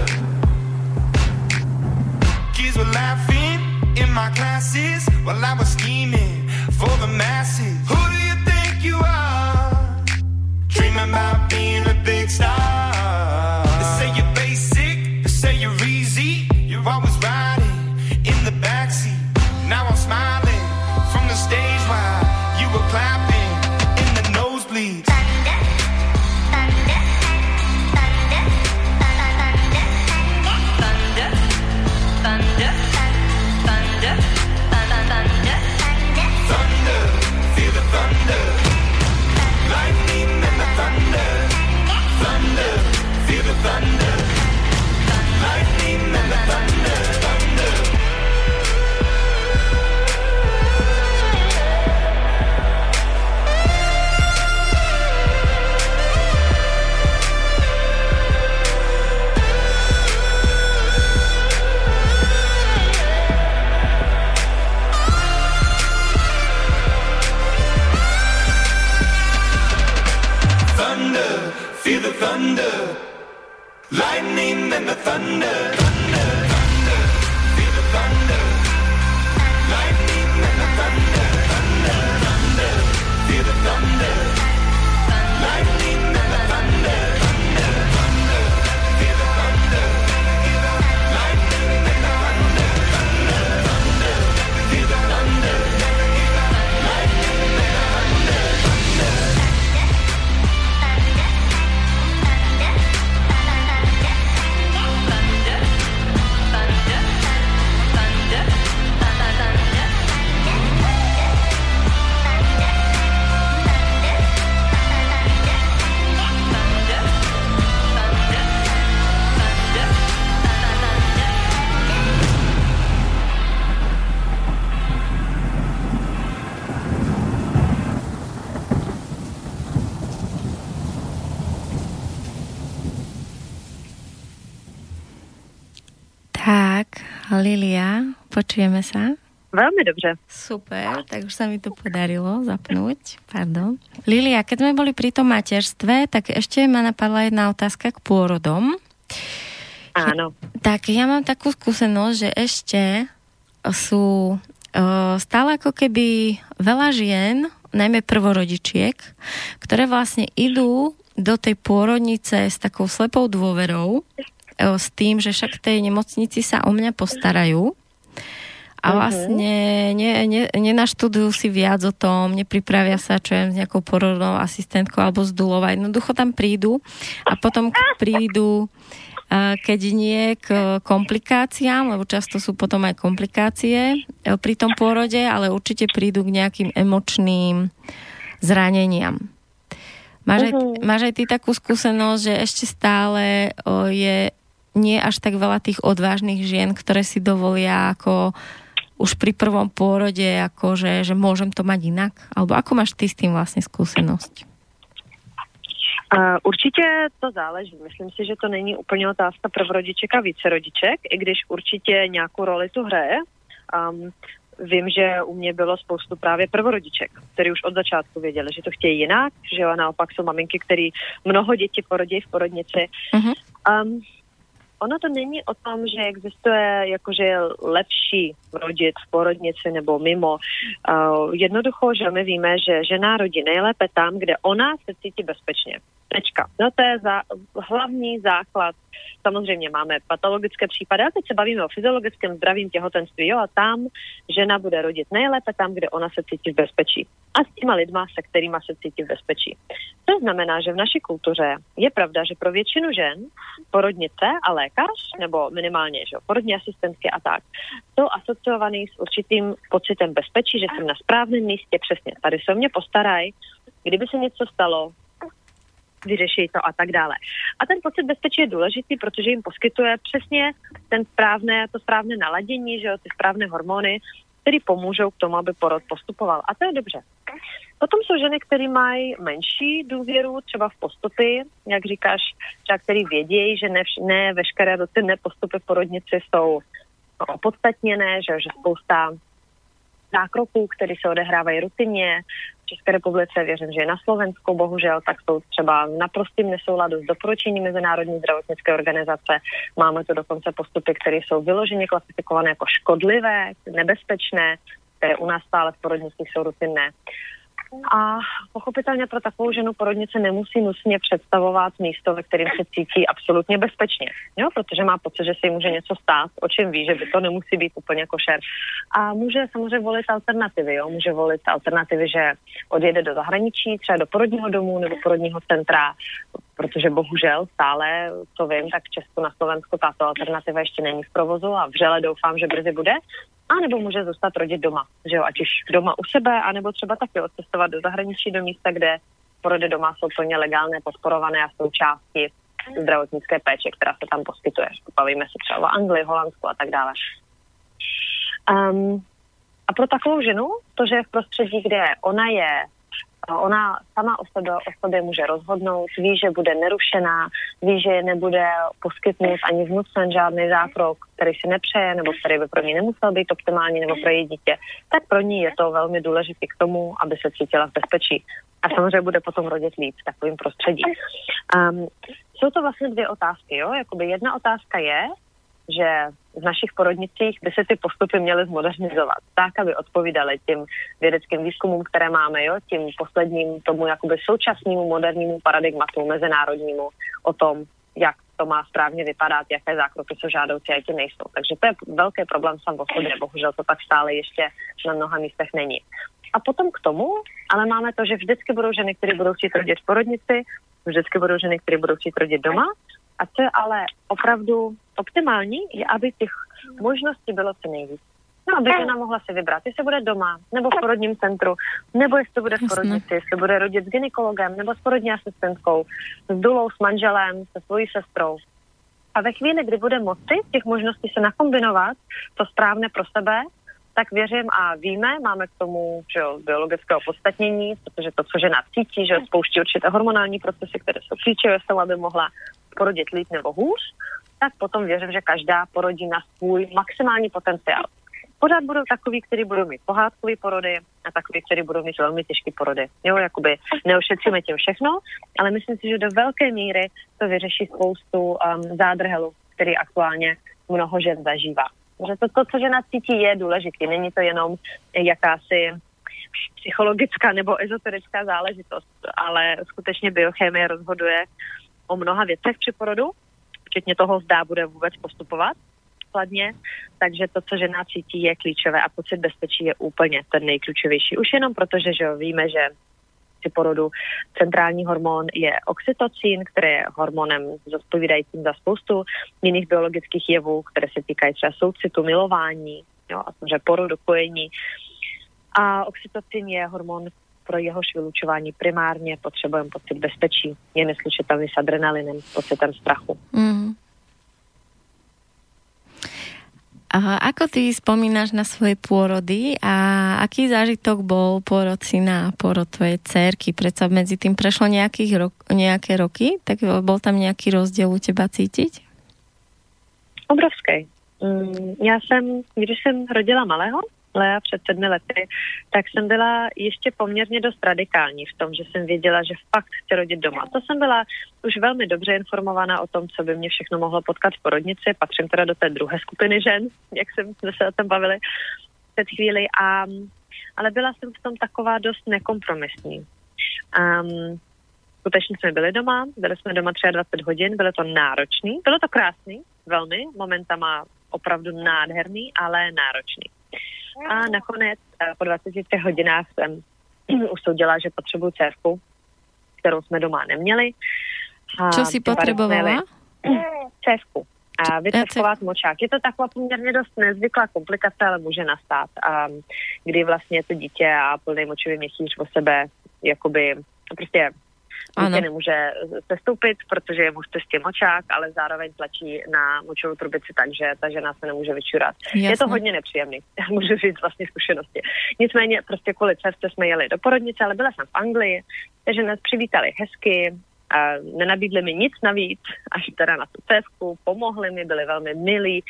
C: my classes while I was scheming for the masses. Who do you think you are? Dreaming about Feel the thunder, lightning and the thunder.
A: Lilia, počujeme sa?
B: Velmi dobře.
A: Super, tak už sa mi to podarilo zapnúť. Pardon. Lilia, keď sme boli pri tom materstve, tak ešte ma napadla jedna otázka k pôrodom.
B: Áno.
A: Tak ja mám takú skúsenosť, že ešte sú uh, stále ako keby veľa žien, najmä prvorodičiek, ktoré vlastne idú do tej pôrodnice s takou slepou dôverou, s tým, že však v tej nemocnici sa o mňa postarajú a vlastne ne, ne, nenaštudujú si viac o tom, nepripravia sa, čo je s nejakou porodnou asistentkou alebo z Dulova. Jednoducho tam prídu a potom prídu a keď nie k komplikáciám, lebo často sú potom aj komplikácie e, pri tom pôrode, ale určite prídu k nejakým emočným zraneniam. Máš aj,
B: Mhm.
A: máš aj ty takú skúsenosť, že ešte stále je nie až tak veľa tých odvážnych žien, ktoré si dovolia ako už pri prvom pôrode, ako že, že môžem to mať inak? Alebo ako máš ty s tým vlastne skúsenosť?
B: Uh, určitě to záleží. Myslím si, že to není úplně otázka prvorodiček a více rodiček, i když určitě nějakou roli tu hraje. Um, vím, že u mě bylo spoustu právě prvorodiček, který už od začátku věděli, že to chtějí jinak, že jo, a naopak jsou maminky, který mnoho dětí porodí v porodnici.
A: Mhm.
B: Um, ono to není o tom, že existuje jakože lepší rodit v porodnici nebo mimo. Uh, jednoducho, že my víme, že žena rodí nejlépe tam, kde ona se cítí bezpečně. Tečka. No to je za, hlavní základ. Samozřejmě máme patologické případy, ale teď se bavíme o fyziologickém zdravím těhotenství. Jo, a tam žena bude rodit nejlépe tam, kde ona se cítí v bezpečí. A s těma lidma, se kterými se cítí v bezpečí. To znamená, že v naší kultuře je pravda, že pro většinu žen porodnice a lékař, nebo minimálně že porodní asistentky a tak, jsou asociovaný s určitým pocitem bezpečí, že jsem na správném místě, přesně, tady se o mě postarají, kdyby se něco stalo, vyřeší to a tak dále. A ten pocit bezpečí je důležitý, protože jim poskytuje přesně ten správné, to správné naladění, že jo, ty správné hormony, které pomůžou k tomu, aby porod postupoval. A to je dobře. Potom jsou ženy, které mají menší důvěru třeba v postupy, jak říkáš, třeba který vědějí, že ne, ne veškeré rutinné postupy v porodnici jsou opodstatněné, že, že spousta zákroků, které se odehrávají rutinně. České republice věřím, že i na Slovensku bohužel, tak jsou třeba v naprostým nesouladu s doporučení Mezinárodní zdravotnické organizace. Máme tu dokonce postupy, které jsou vyloženě klasifikované jako škodlivé, nebezpečné, které u nás stále v porodnicích jsou rutinné. A pochopitelně pro takovou ženu porodnice nemusí nutně představovat místo, ve kterém se cítí absolutně bezpečně, jo? protože má pocit, že jí může něco stát, o čem ví, že by to nemusí být úplně košer. A může samozřejmě volit alternativy, jo? může volit alternativy, že odjede do zahraničí, třeba do porodního domu nebo porodního centra, protože bohužel stále, co vím, tak Česku na Slovensku tato alternativa ještě není v provozu a vřele doufám, že brzy bude. A nebo může zůstat rodit doma, že jo, ať už doma u sebe, anebo třeba taky odcestovat do zahraničí, do místa, kde porody doma jsou plně legálné, podporované a součástí zdravotnické péče, která se tam poskytuje. Bavíme se třeba o Anglii, Holandsku a tak dále. Um, a pro takovou ženu, to, že je v prostředí, kde ona je, ona sama o sobě, o sobě může rozhodnout, ví, že bude nerušená, ví, že nebude poskytnut ani vnucen žádný zákrok, který si nepřeje, nebo který by pro ní nemusel být optimální, nebo pro její dítě, tak pro ní je to velmi důležité k tomu, aby se cítila v bezpečí. A samozřejmě bude potom rodit líp v takovém prostředí. Um, jsou to vlastně dvě otázky, jo? Jakoby jedna otázka je, že v našich porodnicích by se ty postupy měly zmodernizovat tak, aby odpovídaly těm vědeckým výzkumům, které máme, jo, tím posledním tomu jakoby současnému modernímu paradigmatu mezinárodnímu o tom, jak to má správně vypadat, jaké zákroky jsou žádoucí a jaké nejsou. Takže to je velký problém sám o sobě, bohužel to tak stále ještě na mnoha místech není. A potom k tomu, ale máme to, že vždycky budou ženy, které budou chtít rodit v porodnici, vždycky budou ženy, které budou chtít rodit doma. A co je ale opravdu optimální, je, aby těch možností bylo co nejvíc. No, aby žena mohla si vybrat, jestli bude doma, nebo v porodním centru, nebo jestli bude v porodnici, jestli bude rodit s gynekologem, nebo s porodní asistentkou, s dulou, s manželem, se svojí sestrou. A ve chvíli, kdy bude moci těch možností se nakombinovat, to správné pro sebe, tak věřím a víme, máme k tomu že jo, biologické opodstatnění, protože to, co žena cítí, že spouští určité hormonální procesy, které jsou klíčové v tom, aby mohla porodit líp nebo hůř, tak potom věřím, že každá porodí na svůj maximální potenciál. Pořád budou takový, kteří budou mít pohádkové porody a takový, kteří budou mít velmi těžké porody. Jo, jakoby neošetříme tím všechno, ale myslím si, že do velké míry to vyřeší spoustu um, zádrhelů, který aktuálně mnoho žen zažívá. Že to, to, co žena cítí, je důležité. Není to jenom jakási psychologická nebo ezoterická záležitost, ale skutečně biochemie rozhoduje o mnoha věcech při porodu, včetně toho, zdá bude vůbec postupovat kladně, takže to, co žena cítí, je klíčové a pocit bezpečí je úplně ten nejklíčovější. Už jenom protože, že víme, že při porodu centrální hormon je oxytocin, který je hormonem zodpovídajícím za spoustu jiných biologických jevů, které se týkají třeba soucitu, milování, jo, a samozřejmě porodu, kojení. A oxytocin je hormon, pro jehož vylučování primárně potřebujeme pocit bezpečí. Je neslučitelný s adrenalinem, pocitem strachu. Mm.
A: A ako ty spomínaš na svoje pôrody a aký zážitok bol pôrod syna a pôrod tvojej cerky? Predsa medzi tým prešlo nejakých rok, nejaké roky, tak bol tam nejaký rozdiel u teba cítiť?
B: Obrovský. Mm, já jsem, když jsem rodila malého, Lea před sedmi lety, tak jsem byla ještě poměrně dost radikální v tom, že jsem věděla, že fakt chci rodit doma. To jsem byla už velmi dobře informovaná o tom, co by mě všechno mohlo potkat v porodnici. Patřím teda do té druhé skupiny žen, jak jsem, se o tom bavili před chvíli. A, ale byla jsem v tom taková dost nekompromisní. Um, skutečně jsme byli doma, byli jsme doma 23 hodin, bylo to náročný, bylo to krásný, velmi, momentama opravdu nádherný, ale náročný. A nakonec eh, po 23 hodinách jsem usoudila, že potřebuji dcerku, kterou jsme doma neměli.
A: A Co si potřebovala?
B: Dcerku. A vytečkovat močák. Je to taková poměrně dost nezvyklá komplikace, ale může nastat, a kdy vlastně to dítě a plný močový měsíc o sebe jakoby prostě dítě nemůže sestoupit, protože je muž cestě močák, ale zároveň tlačí na močovou trubici tak, že ta žena se nemůže vyčurat. Jasne. Je to hodně nepříjemný, můžu říct vlastně zkušenosti. Nicméně prostě kvůli cestě jsme jeli do porodnice, ale byla jsem v Anglii, takže nás přivítali hezky, nenabídli mi nic navíc, až teda na tu cestku, pomohli mi, byli velmi milí.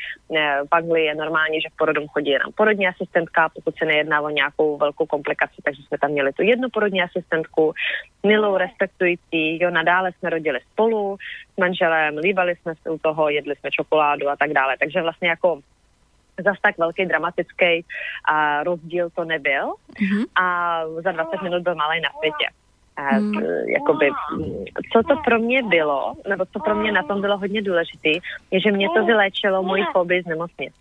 B: V Anglii je normálně, že v porodům chodí jenom porodní asistentka, pokud se nejedná o nějakou velkou komplikaci, takže jsme tam měli tu jednu porodní asistentku, milou, respektující, jo, nadále jsme rodili spolu s manželem, líbali jsme se u toho, jedli jsme čokoládu a tak dále. Takže vlastně jako zas tak velký dramatický a rozdíl to nebyl mm-hmm. a za 20 minut byl malý na světě. Hmm. Jakoby, co to pro mě bylo, nebo co pro mě na tom bylo hodně důležité, je, že mě to vyléčilo moji fobii z nemocnic.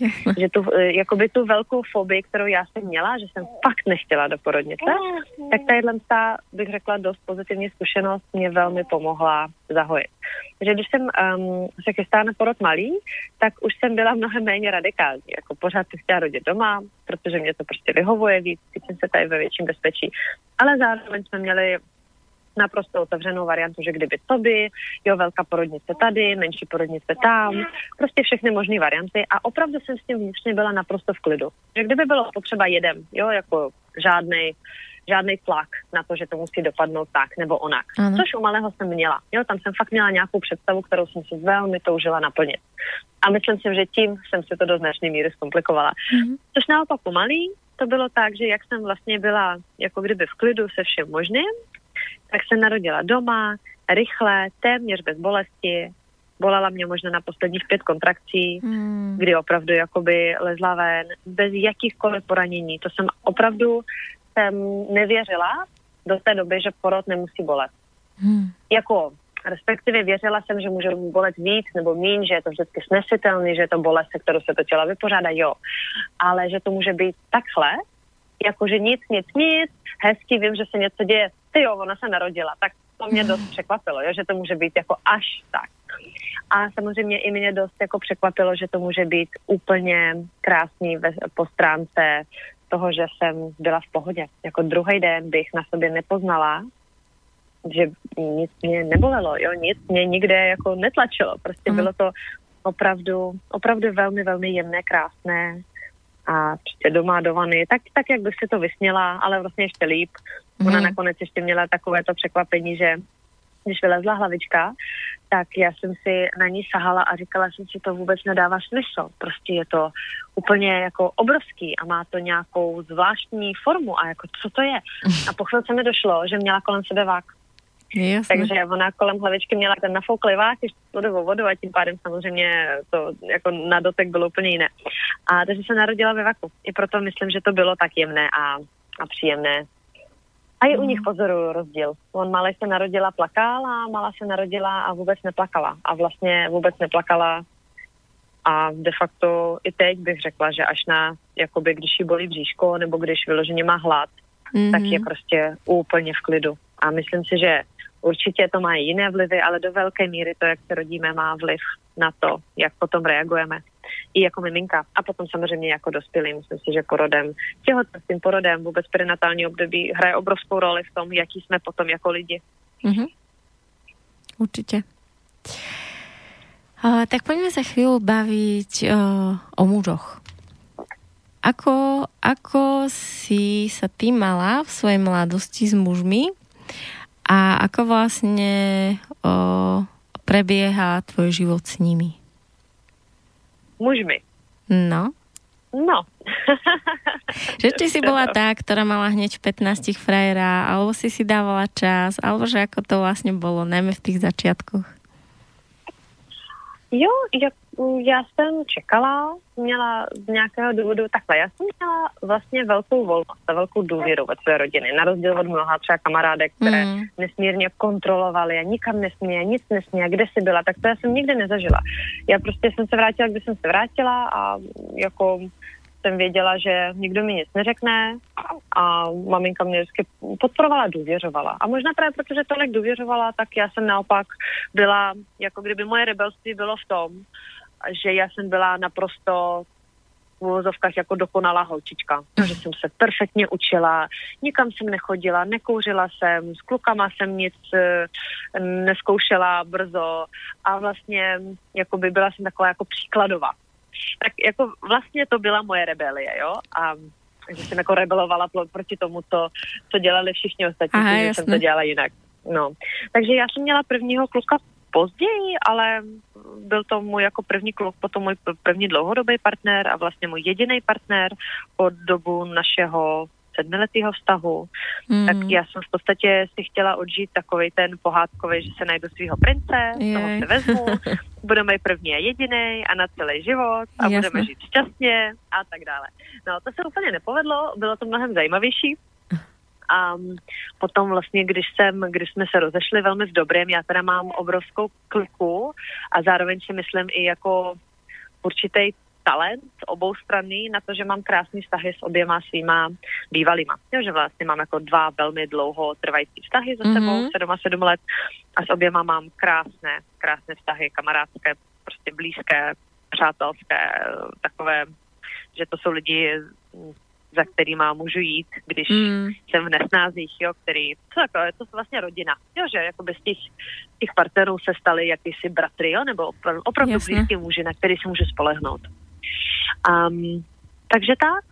B: že tu, eh, jakoby tu velkou fobii, kterou já jsem měla, že jsem fakt nechtěla do porodnice, tak tadyhle ta, bych řekla, dost pozitivní zkušenost mě velmi pomohla zahojit. Takže když jsem um, se chystala na porod malý, tak už jsem byla mnohem méně radikální. Jako pořád se chtěla rodit doma, protože mě to prostě vyhovuje víc, cítím se tady ve větším bezpečí. Ale zároveň jsme měli naprosto otevřenou variantu, že kdyby to by, jo, velká porodnice tady, menší porodnice tam, prostě všechny možné varianty a opravdu jsem s tím vnitřně byla naprosto v klidu. Že kdyby bylo potřeba jedem, jo, jako žádný žádný tlak na to, že to musí dopadnout tak nebo onak. Ano. Což u malého jsem měla. Jo, tam jsem fakt měla nějakou představu, kterou jsem si velmi toužila naplnit. A myslím si, že tím jsem si to do značné míry zkomplikovala. Mm-hmm. Což naopak u malý, to bylo tak, že jak jsem vlastně byla jako kdyby v klidu se všem možným, tak se narodila doma, rychle, téměř bez bolesti. Bolela mě možná na posledních pět kontrakcí, hmm. kdy opravdu jakoby lezla ven, bez jakýchkoliv poranění. To jsem opravdu jsem nevěřila do té doby, že porod nemusí bolet. Hmm. Jako respektive věřila jsem, že může bolet víc nebo mín, že je to vždycky snesitelný, že je to bolest, se kterou se to tělo vypořádá, jo. Ale že to může být takhle, jakože nic, nic, nic, hezky, vím, že se něco děje, ty jo, ona se narodila, tak to mě dost překvapilo, jo, že to může být jako až tak. A samozřejmě i mě dost jako překvapilo, že to může být úplně krásný ve, po stránce toho, že jsem byla v pohodě. Jako druhý den bych na sobě nepoznala, že nic mě nebolelo, jo, nic mě nikde jako netlačilo. Prostě mm. bylo to opravdu, opravdu velmi, velmi jemné, krásné a prostě doma do vany, tak, tak jak bych si to vysněla, ale vlastně ještě líp. Ona mm. nakonec ještě měla takové to překvapení, že když vylezla hlavička, tak já jsem si na ní sahala a říkala jsem si, to vůbec nedává smysl. Prostě je to úplně jako obrovský a má to nějakou zvláštní formu a jako co to je. A po chvilce mi došlo, že měla kolem sebe vák.
A: Jasne.
B: Takže ona kolem hlavičky měla ten nafouklý vák, vodovou vodu a tím pádem samozřejmě to jako na dotek bylo úplně jiné. A takže se narodila ve vaku. I proto myslím, že to bylo tak jemné a, a příjemné. A i u nich pozoruju rozdíl. On malé se narodila plakal a malá se narodila a vůbec neplakala. A vlastně vůbec neplakala a de facto i teď bych řekla, že až na, jakoby když jí bolí bříško nebo když vyloženě má hlad, mm-hmm. tak je prostě úplně v klidu. A myslím si, že určitě to má jiné vlivy, ale do velké míry to, jak se rodíme, má vliv na to, jak potom reagujeme. I jako miminka. A potom samozřejmě jako dospělý. Myslím si, že porodem, těhotným porodem, vůbec prenatální období hraje obrovskou roli v tom, jaký jsme potom jako lidi.
A: Mm-hmm. Určitě. Uh, tak poďme sa chvíľu baviť uh, o mužoch. Ako, ako si sa ty mala v svojej mladosti s mužmi a ako vlastne uh, prebieha tvoj život s nimi?
B: Mužmi?
A: No.
B: No.
A: že či si bola tá, ktorá mala hneď 15 frajera, alebo si si dávala čas, alebo že ako to vlastne bolo, najmä v tých začiatkoch?
B: Jo, já, já jsem čekala, měla z nějakého důvodu takhle. Já jsem měla vlastně velkou volnost a velkou důvěru ve své rodiny, na rozdíl od mnoha třeba kamarádek, které mm. nesmírně kontrolovali a nikam nesmí, nic nesmí, a kde jsi byla, tak to já jsem nikdy nezažila. Já prostě jsem se vrátila, když jsem se vrátila a jako jsem věděla, že nikdo mi nic neřekne a maminka mě vždycky podporovala, důvěřovala. A možná právě protože tolik důvěřovala, tak já jsem naopak byla, jako kdyby moje rebelství bylo v tom, že já jsem byla naprosto v úvozovkách jako dokonalá holčička. Takže jsem se perfektně učila, nikam jsem nechodila, nekouřila jsem, s klukama jsem nic eh, neskoušela brzo a vlastně jako by byla jsem taková jako příkladová tak jako vlastně to byla moje rebelie, jo, a že jsem jako rebelovala proti tomu, co, co dělali všichni ostatní, Aha, že jsem to dělala jinak. No. Takže já jsem měla prvního kluka později, ale byl to můj jako první kluk, potom můj první dlouhodobý partner a vlastně můj jediný partner od dobu našeho sedmiletého vztahu, mm. tak já jsem v podstatě si chtěla odžít takový ten pohádkový, že se najdu svého prince, Jej. toho se vezmu, budeme první a jediný a na celý život a Jasne. budeme žít šťastně a tak dále. No to se úplně nepovedlo, bylo to mnohem zajímavější, a potom vlastně, když jsem, když jsme se rozešli velmi v dobrém, já teda mám obrovskou kliku a zároveň si myslím i jako určitý talent oboustranný na to, že mám krásné vztahy s oběma svýma bývalýma. Jo, že vlastně mám jako dva velmi dlouho trvající vztahy za sebou, mm-hmm. 7 a 7 let a s oběma mám krásné, krásné vztahy, kamarádské, prostě blízké, přátelské, takové, že to jsou lidi, za kterýma můžu jít, když mm. jsem v nesnázích, jo, který, co jako, je to vlastně rodina, jo, že jako bez těch, těch partnerů se stali jakýsi bratry, jo, nebo opravdu, opravdu blízký muži, na který si můžu spolehnout. Um, takže tak.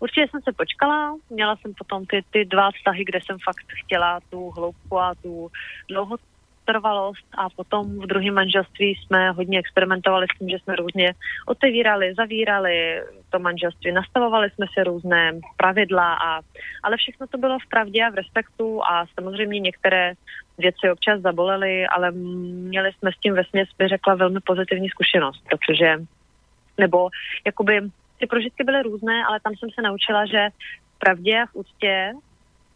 B: Určitě jsem se počkala, měla jsem potom ty, ty dva vztahy, kde jsem fakt chtěla tu hloubku a tu dlouho vytrvalost a potom v druhém manželství jsme hodně experimentovali s tím, že jsme různě otevírali, zavírali to manželství, nastavovali jsme si různé pravidla, a, ale všechno to bylo v pravdě a v respektu a samozřejmě některé věci občas zabolely, ale měli jsme s tím vesměs, by řekla, velmi pozitivní zkušenost, protože, nebo jakoby ty prožitky byly různé, ale tam jsem se naučila, že v pravdě a v úctě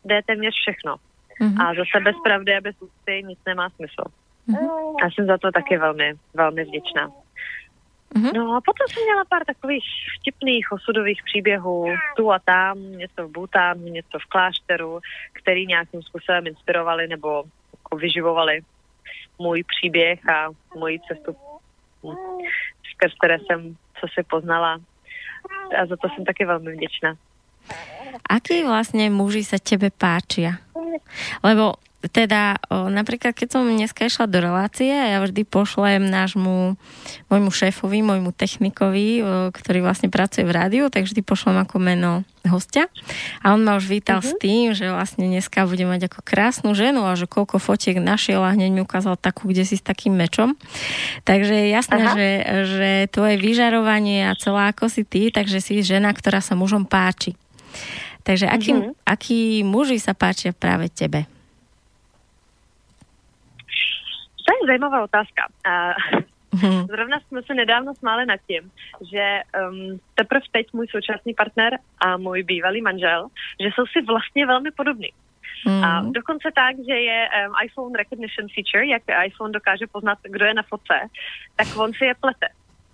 B: jde téměř všechno. Mm-hmm. A zase bez pravdy a bez úcty nic nemá smysl. Mm-hmm. Já jsem za to taky velmi, velmi vděčná. Mm-hmm. No a potom jsem měla pár takových vtipných osudových příběhů tu a tam, něco v Bhutánu, něco v klášteru, který nějakým způsobem inspirovali nebo jako vyživovali můj příběh a moji cestu, skrz které jsem co si poznala. A za to jsem taky velmi vděčná.
A: Akí vlastne muži sa tebe páčia? Lebo teda o, napríklad keď som dneska išla do relácie ja vždy pošlem nášmu môjmu šéfovi, môjmu technikovi, o, ktorý vlastne pracuje v rádiu, tak vždy pošlem ako meno hostia. A on ma už vítal uh-huh. s mhm. tým, že vlastne dneska bude mať ako krásnu ženu a že koľko fotiek našiel a hneď mi ukázal takú, kde si s takým mečom. Takže je jasné, že, že tvoje vyžarovanie a celá ako si ty, takže si žena, ktorá sa mužom páči. Takže aký, mm-hmm. aký muži sa páčia práve tebe?
B: To je zajímavá otázka. Mm-hmm. Zrovna jsme se nedávno smáli nad tím, že um, teprve teď můj současný partner a můj bývalý manžel, že jsou si vlastně velmi podobní. Mm. A dokonce tak, že je um, iPhone recognition feature, jak iPhone dokáže poznat, kdo je na fotce, tak on si je plete.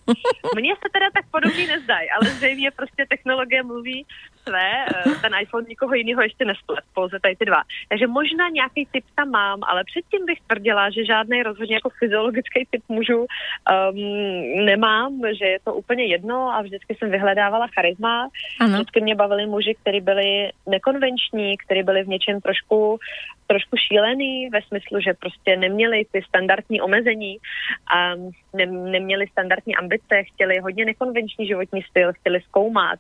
B: Mně se teda tak podobný nezdají, ale zřejmě prostě technologie mluví své, eh, ten iPhone nikoho jiného ještě nesplet, pouze tady ty dva. Takže možná nějaký typ tam mám, ale předtím bych tvrdila, že žádný rozhodně jako fyziologický typ mužů um, nemám, že je to úplně jedno a vždycky jsem vyhledávala charisma. Ano. Vždycky mě bavili muži, kteří byli nekonvenční, kteří byli v něčem trošku trošku šílený ve smyslu, že prostě neměli ty standardní omezení a ne, neměli standardní ambice, chtěli hodně nekonvenční životní styl, chtěli zkoumat.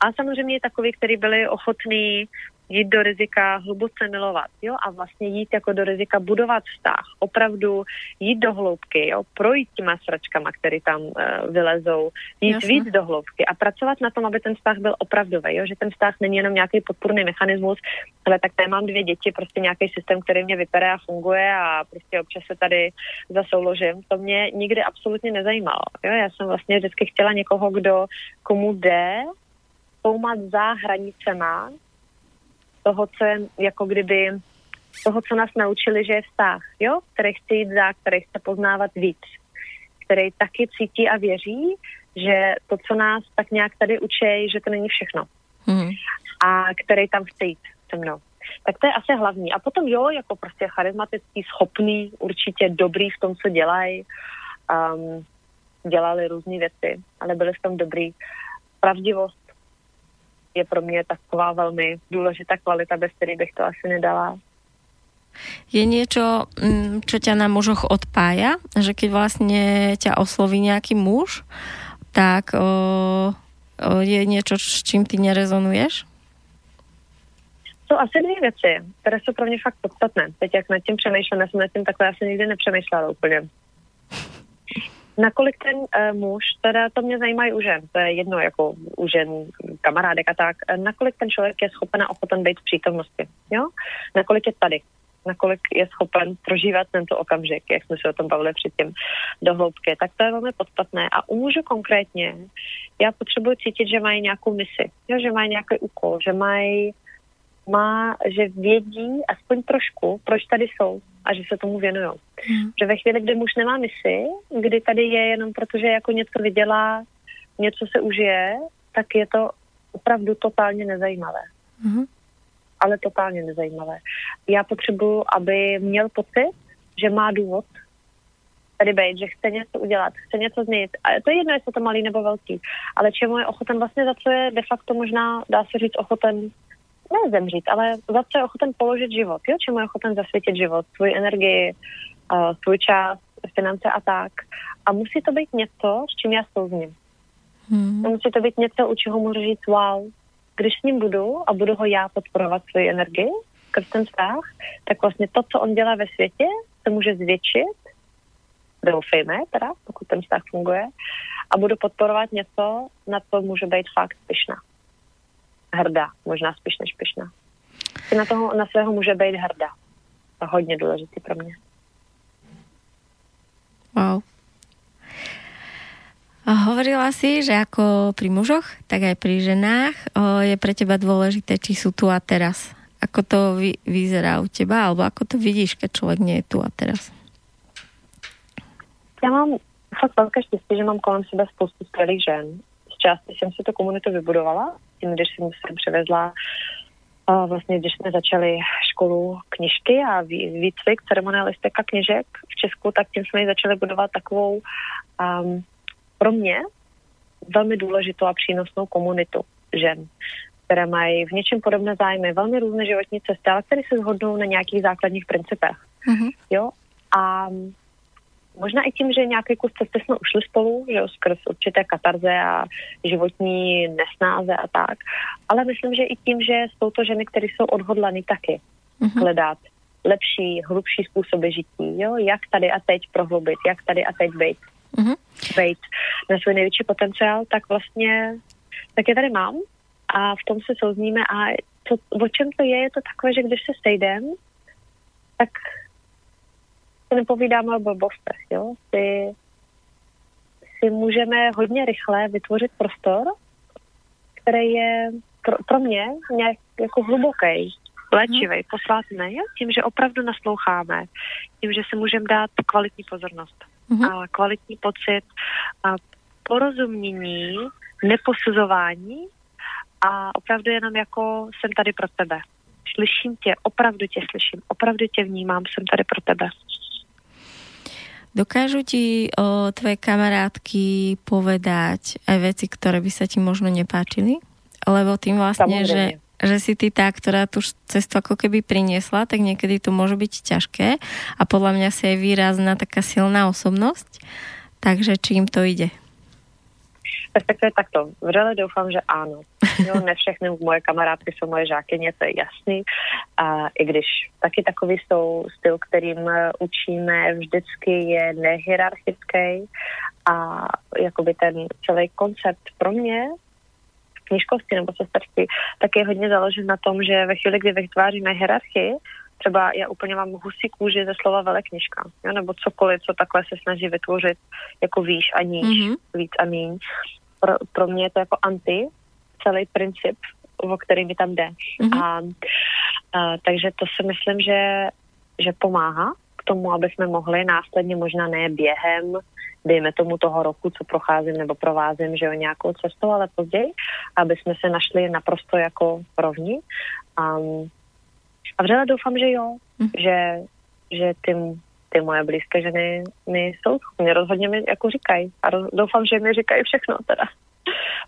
B: A samozřejmě takový, kteří byli ochotní jít do rizika hluboce milovat, jo, a vlastně jít jako do rizika budovat vztah, opravdu jít do hloubky, jo, projít těma sračkama, které tam uh, vylezou, jít Jasne. víc do hloubky a pracovat na tom, aby ten vztah byl opravdový, jo, že ten vztah není jenom nějaký podpůrný mechanismus, ale tak tady mám dvě děti, prostě nějaký systém, který mě vypadá a funguje a prostě občas se tady zasouložím. To mě nikdy absolutně nezajímalo, jo, já jsem vlastně vždycky chtěla někoho, kdo komu jde zkoumat za hranicema toho, co je jako kdyby toho, co nás naučili, že je vztah, jo? který chce jít za, který chce poznávat víc, který taky cítí a věří, že to, co nás tak nějak tady učí, že to není všechno. Mm. A který tam chce jít se mnou. Tak to je asi hlavní. A potom jo, jako prostě charismatický, schopný, určitě dobrý v tom, co dělají. Um, dělali různé věci, ale byli v tom dobrý. Pravdivost, je pro mě taková velmi důležitá kvalita, bez které bych to asi nedala.
A: Je niečo, čo mm, ťa na mužoch odpája? Že keď vlastne ťa osloví nejaký muž, tak o, o, je niečo, s čím ty nerezonuješ?
B: Jsou asi dvě věci, které jsou pro mě fakt podstatné. Teď jak nad tím přemýšlím, já jsem nad tím takhle asi nikdy nepřemýšlela úplně nakolik ten uh, muž, teda to mě zajímá i u žen, to je jedno jako u žen, kamarádek a tak, uh, nakolik ten člověk je schopen a ochoten být v přítomnosti, jo? Nakolik je tady, nakolik je schopen prožívat tento okamžik, jak jsme se o tom bavili předtím do hloubky, tak to je velmi podstatné. A u mužů konkrétně já potřebuji cítit, že mají nějakou misi, jo? že mají nějaký úkol, že mají má, že vědí aspoň trošku, proč tady jsou a že se tomu věnují. Hmm. Že ve chvíli, kdy muž nemá misi, kdy tady je jenom protože jako něco vydělá, něco se užije, tak je to opravdu totálně nezajímavé. Hmm. Ale totálně nezajímavé. Já potřebuju, aby měl pocit, že má důvod tady být, že chce něco udělat, chce něco změnit. A to je jedno, jestli to malý nebo velký. Ale čemu je ochoten vlastně za co je de facto možná, dá se říct, ochoten ne zemřít, ale za co je ochoten položit život, jo? čemu je ochoten zasvětit život, svůj energii, uh, svůj čas, finance a tak. A musí to být něco, s čím já souzním. Hmm. Musí to být něco, u čeho můžu říct wow. Když s ním budu a budu ho já podporovat svoji energii, skrz ten vztah, tak vlastně to, co on dělá ve světě, se může zvětšit, doufejme teda, pokud ten vztah funguje, a budu podporovat něco, na co může být fakt pyšná. Hrdá, možná spíš než pyšná. Na, toho, na svého může být hrdá. To hodně důležitý pro mě.
A: Wow. A hovorila si, že ako pri mužoch, tak aj pri ženách je pre teba dôležité, či sú tu a teraz. Ako to vy, vyzerá u teba, alebo ako to vidíš, keď člověk nie je tu a teraz?
B: Já mám fakt velké štěstí, že mám kolem sebe spoustu skvělých žen. Části jsem si tu komunitu vybudovala, tím, když jsem se přivezla a vlastně, když jsme začali školu knižky a výcvik ceremonialistika a knižek v Česku, tak tím jsme ji začali budovat takovou um, pro mě velmi důležitou a přínosnou komunitu žen, které mají v něčem podobné zájmy, velmi různé životní cesty, ale které se shodnou na nějakých základních principech. Mm-hmm. Jo? A možná i tím, že nějaký kus cesty jsme ušli spolu, že jo, skrz určité katarze a životní nesnáze a tak, ale myslím, že i tím, že jsou to ženy, které jsou odhodlané taky mm-hmm. hledat lepší, hlubší způsoby žití, jo, jak tady a teď prohlubit, jak tady a teď být mm-hmm. být na svůj největší potenciál, tak vlastně tak je tady mám a v tom se souzníme a to, o čem to je, je to takové, že když se sejdem, tak nepovídáme o blbostech, jo? Si, si můžeme hodně rychle vytvořit prostor, který je pro, pro mě nějak jako hluboký, léčivý, posvátný, tím, že opravdu nasloucháme, tím, že si můžeme dát kvalitní pozornost mm-hmm. a kvalitní pocit a porozumění, neposuzování a opravdu jenom jako jsem tady pro tebe. Slyším tě, opravdu tě slyším, opravdu tě vnímám, jsem tady pro tebe.
A: Dokážu ti o, tvoje kamarátky povedať aj veci, ktoré by sa ti možno nepáčili? Lebo tým vlastne, že že si ty tá, ktorá tu cestu ako keby priniesla, tak niekedy to môže byť ťažké a podľa mňa si je výrazná taká silná osobnosť. Takže čím to ide?
B: Respektive takto. Vřele doufám, že ano. Jo, ne všechny moje kamarádky jsou moje žákyně, to je jasný. A i když taky takový jsou styl, kterým učíme, vždycky je nehierarchický a jakoby ten celý koncept pro mě knižkovství nebo sesterství, tak je hodně založen na tom, že ve chvíli, kdy vytváříme hierarchii, třeba já úplně mám husí kůži ze slova veleknižka, jo, nebo cokoliv, co takhle se snaží vytvořit jako výš a níž, mm-hmm. víc a míň. Pro, pro mě je to jako anti, celý princip, o který mi tam jde. Mm-hmm. A, a, takže to si myslím, že, že pomáhá k tomu, aby jsme mohli následně možná ne během dejme tomu toho roku, co procházím nebo provázím, že jo, nějakou cestou, ale později, aby jsme se našli naprosto jako rovní. Um, a vřele doufám, že jo, mm. že, že ty, ty moje blízké ženy mi jsou schopny, rozhodně mi jako říkají. A roz, doufám, že mi říkají všechno teda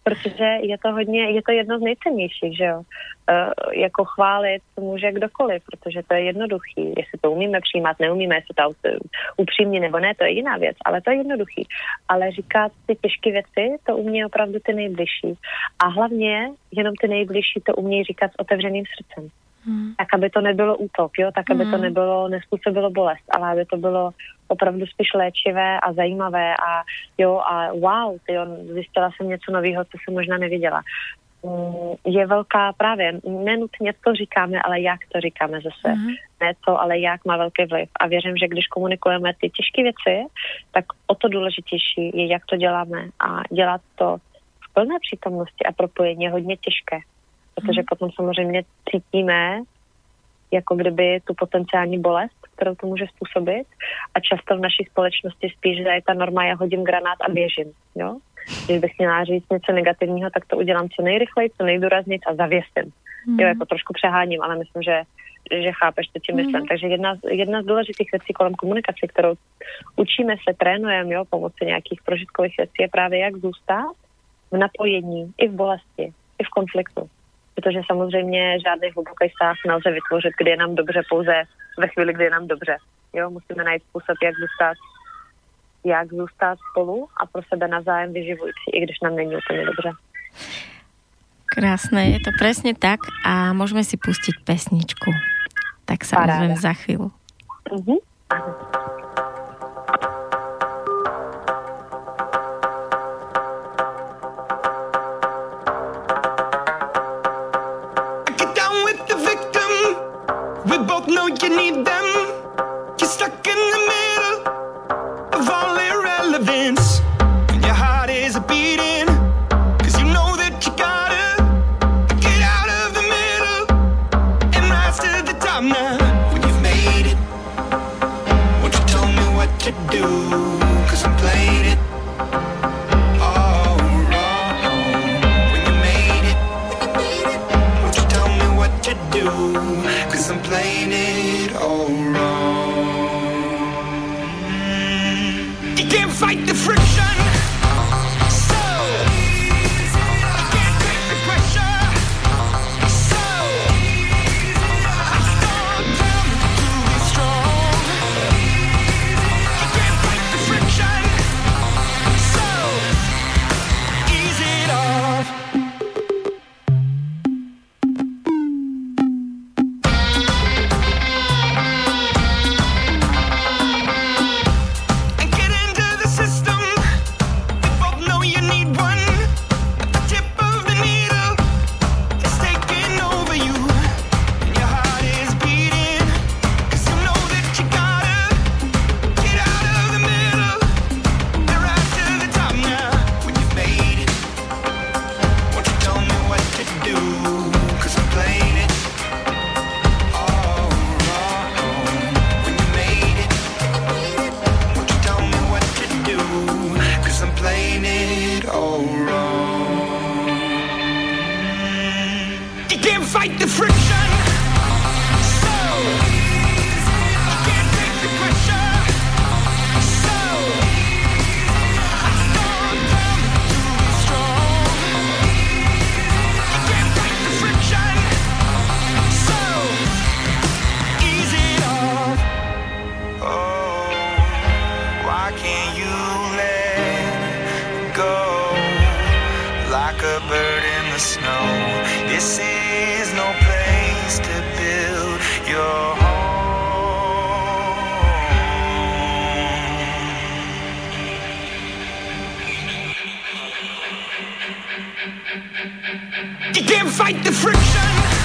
B: protože je to hodně, je to jedno z nejcennějších, že jo. E, jako chválit může kdokoliv, protože to je jednoduchý. Jestli to umíme přijímat, neumíme, jestli to upřímně nebo ne, to je jiná věc, ale to je jednoduchý. Ale říkat ty těžké věci, to umí opravdu ty nejbližší. A hlavně jenom ty nejbližší to umějí říkat s otevřeným srdcem. Hmm. Tak, aby to nebylo útok, jo, tak, aby hmm. to nebylo, nespůsobilo bolest, ale aby to bylo opravdu spíš léčivé a zajímavé a jo a wow, ty on, zjistila jsem něco nového, co jsem možná neviděla. Mm, je velká právě, nenutně to říkáme, ale jak to říkáme zase. Mm-hmm. Ne co, ale jak má velký vliv. A věřím, že když komunikujeme ty těžké věci, tak o to důležitější je, jak to děláme. A dělat to v plné přítomnosti a propojení je hodně těžké. Protože mm-hmm. potom samozřejmě cítíme, jako kdyby tu potenciální bolest, kterou to může způsobit. A často v naší společnosti spíš, že je ta norma, já hodím granát a běžím. Jo? Když bych měla říct něco negativního, tak to udělám co nejrychleji, co nejdůrazněji a zavěsím. Mm. Jo, jako trošku přeháním, ale myslím, že že chápeš, co tím myslím. Mm. Takže jedna, jedna z důležitých věcí kolem komunikace, kterou učíme se, trénujeme, jo, pomocí nějakých prožitkových věcí, je právě jak zůstat v napojení, i v bolesti, i v konfliktu protože samozřejmě žádný hluboký vztah nelze vytvořit, kdy je nám dobře pouze ve chvíli, kdy je nám dobře. Jo, musíme najít způsob, jak zůstat, jak zůstat spolu a pro sebe navzájem vyživující, i když nám není úplně dobře.
A: Krásné, je to přesně tak a můžeme si pustit pesničku. Tak se ozvem za chvíli. Mm-hmm.
C: Like a bird in the snow? This is no place to build your home. You can't fight the friction.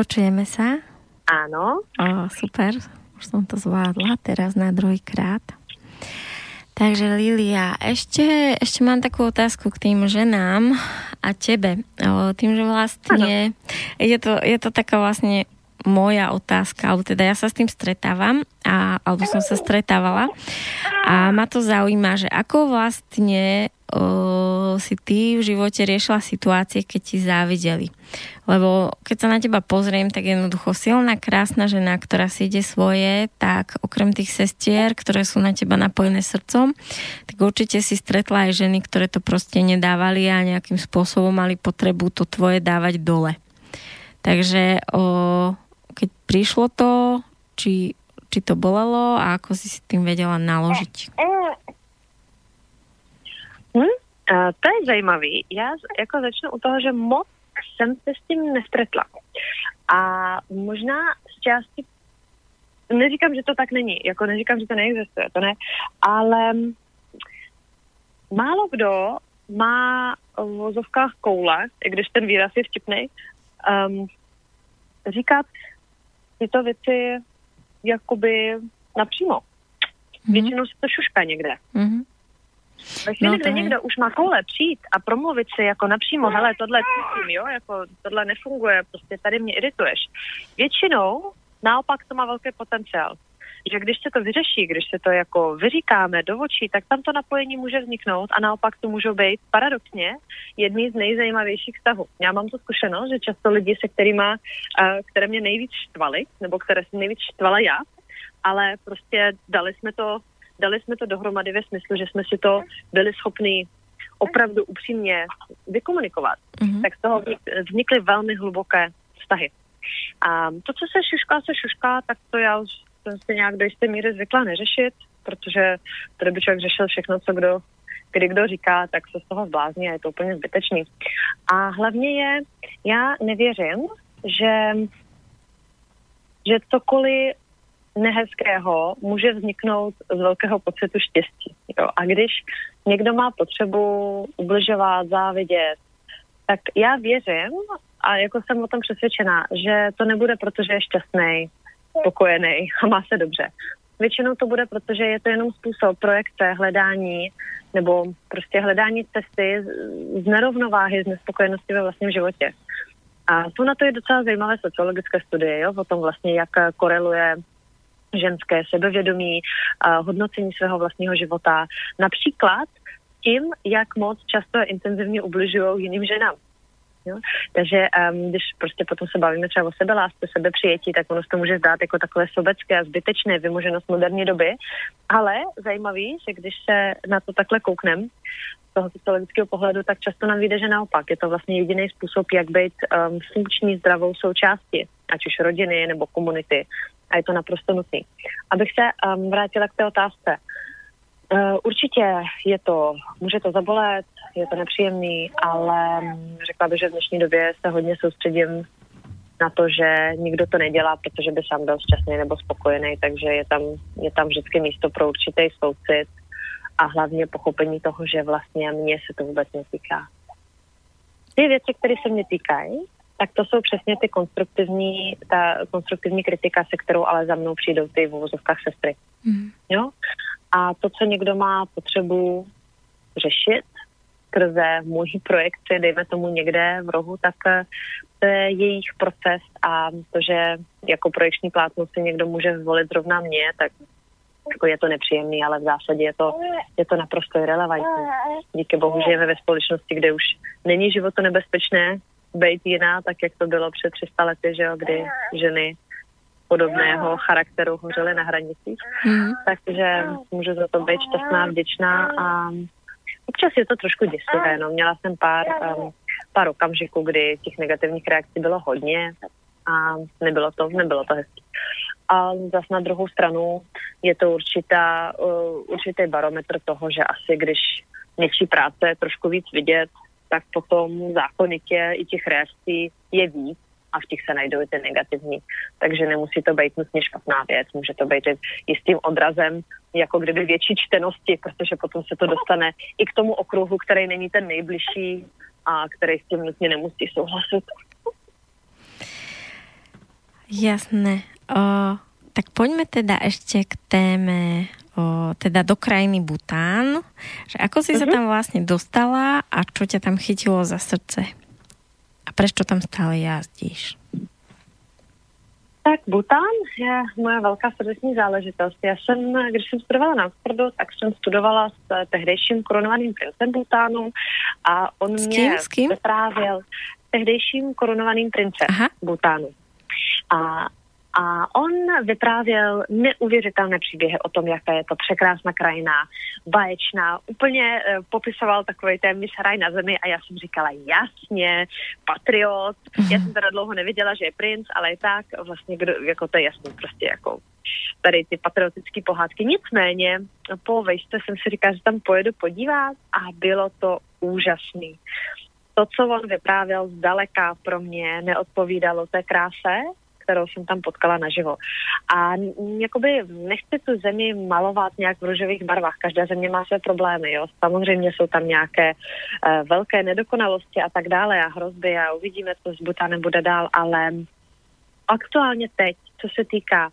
A: Počujeme sa.
B: Áno,
A: O, super, už som to zvládla teraz na druhý krát. Takže Lilia, ešte, ešte mám takú otázku k tým ženám a tebe. O, tým, že vlastne je to, je to taká vlastne moja otázka, alebo teda ja sa s tým stretávam, a, alebo som sa stretávala a ma to zaujíma, že ako vlastne o, si ty v živote riešila situácie, keď ti závideli. Lebo keď sa na teba pozriem, tak jednoducho silná, krásna žena, ktorá si ide svoje, tak okrem tých sestier, ktoré sú na teba napojené srdcom, tak určite si stretla aj ženy, ktoré to proste nedávali a nejakým spôsobom mali potrebu to tvoje dávať dole. Takže o, keď prišlo to, či, či to bolelo a ako si s tým vedela naložiť?
B: Hm? A to je zajímavý. Já jako začnu u toho, že moc jsem se s tím nestretla. A možná z části, neříkám, že to tak není, jako neříkám, že to neexistuje, to ne, ale málo kdo má v vozovkách koule, i když ten výraz je vtipný, um, říkat tyto věci jakoby napřímo. Většinou se to šuška někde.
A: Mhm.
B: Ve chvíli,
A: No,
B: no,
A: to
B: kdy
A: je.
B: někdo už má koule přijít a promluvit si jako napřímo, hele, tohle cítím, jo, jako tohle nefunguje, prostě tady mě irituješ. Většinou naopak to má velký potenciál. že když se to vyřeší, když se to jako vyříkáme do očí, tak tam to napojení může vzniknout a naopak to můžou být paradoxně jedný z nejzajímavějších vztahů. Já mám tu zkušenost, že často lidi, se kterými, které mě nejvíc štvali, nebo které jsem nejvíc štvala já, ale prostě dali jsme to, dali jsme to dohromady ve smyslu, že jsme si to byli schopni opravdu upřímně vykomunikovat, mm-hmm. tak z toho vznikly velmi hluboké vztahy. A to, co se šušká, se šušká, tak to já už jsem si nějak do jisté míry zvykla neřešit, protože tady by člověk řešil všechno, co kdo, kdy kdo říká, tak se z toho zblázní a je to úplně zbytečný. A hlavně je, já nevěřím, že, že cokoliv nehezkého může vzniknout z velkého pocitu štěstí. Jo? A když někdo má potřebu ubližovat, závidět, tak já věřím a jako jsem o tom přesvědčená, že to nebude, protože je šťastný, spokojený a má se dobře. Většinou to bude, protože je to jenom způsob projekce, hledání nebo prostě hledání cesty z nerovnováhy, z nespokojenosti ve vlastním životě. A jsou na to je docela zajímavé sociologické studie, jo, o tom vlastně, jak koreluje ženské sebevědomí, a hodnocení svého vlastního života. Například tím, jak moc často intenzivně ubližují jiným ženám. Jo? Takže um, když prostě potom se bavíme třeba o sebelásce, sebepřijetí, tak ono se to může zdát jako takové sobecké a zbytečné vymoženost moderní doby. Ale zajímavý, že když se na to takhle kouknem, z toho sociologického pohledu, tak často nám vyjde, že naopak je to vlastně jediný způsob, jak být um, funkční, zdravou součástí, ať už rodiny nebo komunity. A je to naprosto nutné. Abych se um, vrátila k té otázce. Uh, určitě je to, může to zabolet, je to nepříjemný, ale řekla bych, že v dnešní době se hodně soustředím na to, že nikdo to nedělá, protože by sám byl šťastný nebo spokojený, takže je tam, je tam vždycky místo pro určitý soucit a hlavně pochopení toho, že vlastně mě se to vůbec netýká. Ty věci, které se mě týkají, tak to jsou přesně ty konstruktivní, ta konstruktivní kritika, se kterou ale za mnou přijdou ty v uvozovkách sestry. Mm. Jo? A to, co někdo má potřebu řešit skrze můj projekci, dejme tomu někde v rohu, tak eh, to je jejich proces a to, že jako projekční plátno si někdo může zvolit zrovna mě, tak jako je to nepříjemný, ale v zásadě je to, je to naprosto irrelevantní. Díky bohu žijeme ve společnosti, kde už není životo nebezpečné být jiná, tak jak to bylo před 300 lety, že jo, kdy ženy podobného charakteru hořely na hranicích. Mm. Takže můžu za to být šťastná, vděčná a občas je to trošku děsivé. No. Měla jsem pár, um, pár okamžiků, kdy těch negativních reakcí bylo hodně a nebylo to, nebylo to hezké. A zase na druhou stranu je to určitá, uh, určitý barometr toho, že asi když něčí práce je trošku víc vidět, tak potom zákonitě i těch reakcí je víc a v těch se najdou i ty negativní. Takže nemusí to být nutně špatná věc, může to být jistým odrazem, jako kdyby větší čtenosti, protože potom se to dostane i k tomu okruhu, který není ten nejbližší a který s tím nutně nemusí souhlasit.
A: Jasné. O, tak poďme teda ešte k téme o, teda do krajiny Bután. Že ako si uh-huh. sa mhm. tam vlastne dostala a čo ťa tam chytilo za srdce? Prečo tam stále jazdíš?
B: Tak Bután je moje velká srdeční záležitost. Já jsem, když jsem studovala na Oxfordu, tak jsem studovala s tehdejším korunovaným princem Butánu a on s kým, mě s kým? vyprávěl tehdejším korunovaným princem Aha. Butánu. A a on vyprávěl neuvěřitelné příběhy o tom, jaká je to překrásná krajina, baječná. Úplně uh, popisoval takový téměř raj na zemi a já jsem říkala, jasně, patriot. Já jsem teda dlouho nevěděla, že je princ, ale i tak vlastně, kdo, jako to je jasný, prostě jako tady ty patriotické pohádky. Nicméně po vejšce jsem si říkala, že tam pojedu podívat a bylo to úžasný. To, co on vyprávěl zdaleka pro mě, neodpovídalo té kráse, kterou jsem tam potkala naživo. A jakoby nechci tu zemi malovat nějak v růžových barvách. Každá země má své problémy, jo. Samozřejmě jsou tam nějaké uh, velké nedokonalosti a tak dále a hrozby a uvidíme, co z Butánem bude dál, ale aktuálně teď, co se týká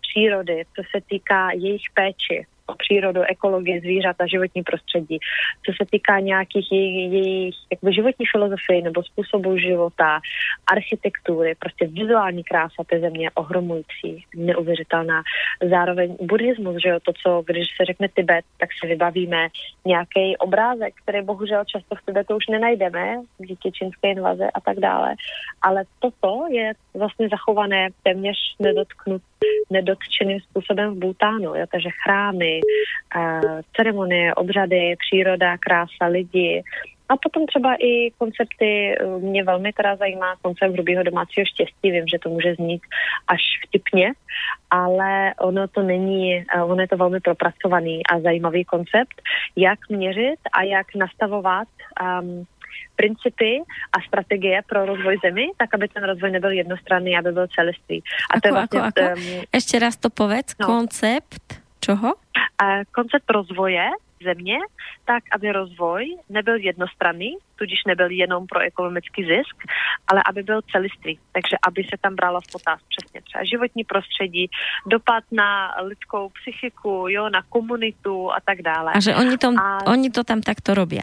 B: přírody, co se týká jejich péči, o přírodu, ekologii, zvířata, životní prostředí. Co se týká nějakých jejich, jejich jakoby životní filozofie nebo způsobu života, architektury, prostě vizuální krása té země je ohromující, neuvěřitelná. Zároveň buddhismus, že jo, to, co když se řekne Tibet, tak si vybavíme nějaký obrázek, který bohužel často v Tibetu už nenajdeme díky čínské invaze a tak dále. Ale toto je vlastně zachované téměř nedotknut, nedotčeným způsobem v Bhutánu. Jo? Takže chrámy, uh, ceremonie, obřady, příroda, krása, lidi, a potom třeba i koncepty, eh, mě velmi teda zajímá koncept hrubého domácího štěstí, vím, že to může znít až vtipně, ale ono to není, eh, ono je to velmi propracovaný a zajímavý koncept, jak měřit a jak nastavovat um, principy a strategie pro rozvoj zemi, tak aby ten rozvoj nebyl jednostranný, aby byl celistvý.
A: A ako, to je vlastně, ako, ako? Um, Ještě raz to povedz, no. koncept čoho?
B: Uh, koncept rozvoje země, tak aby rozvoj nebyl jednostranný, tudíž nebyl jenom pro ekonomický zisk, ale aby byl celistvý. Takže aby se tam bralo v potaz přesně třeba životní prostředí, dopad na lidskou psychiku, jo, na komunitu a tak dále.
A: A že oni, tom, a... oni to tam takto robí?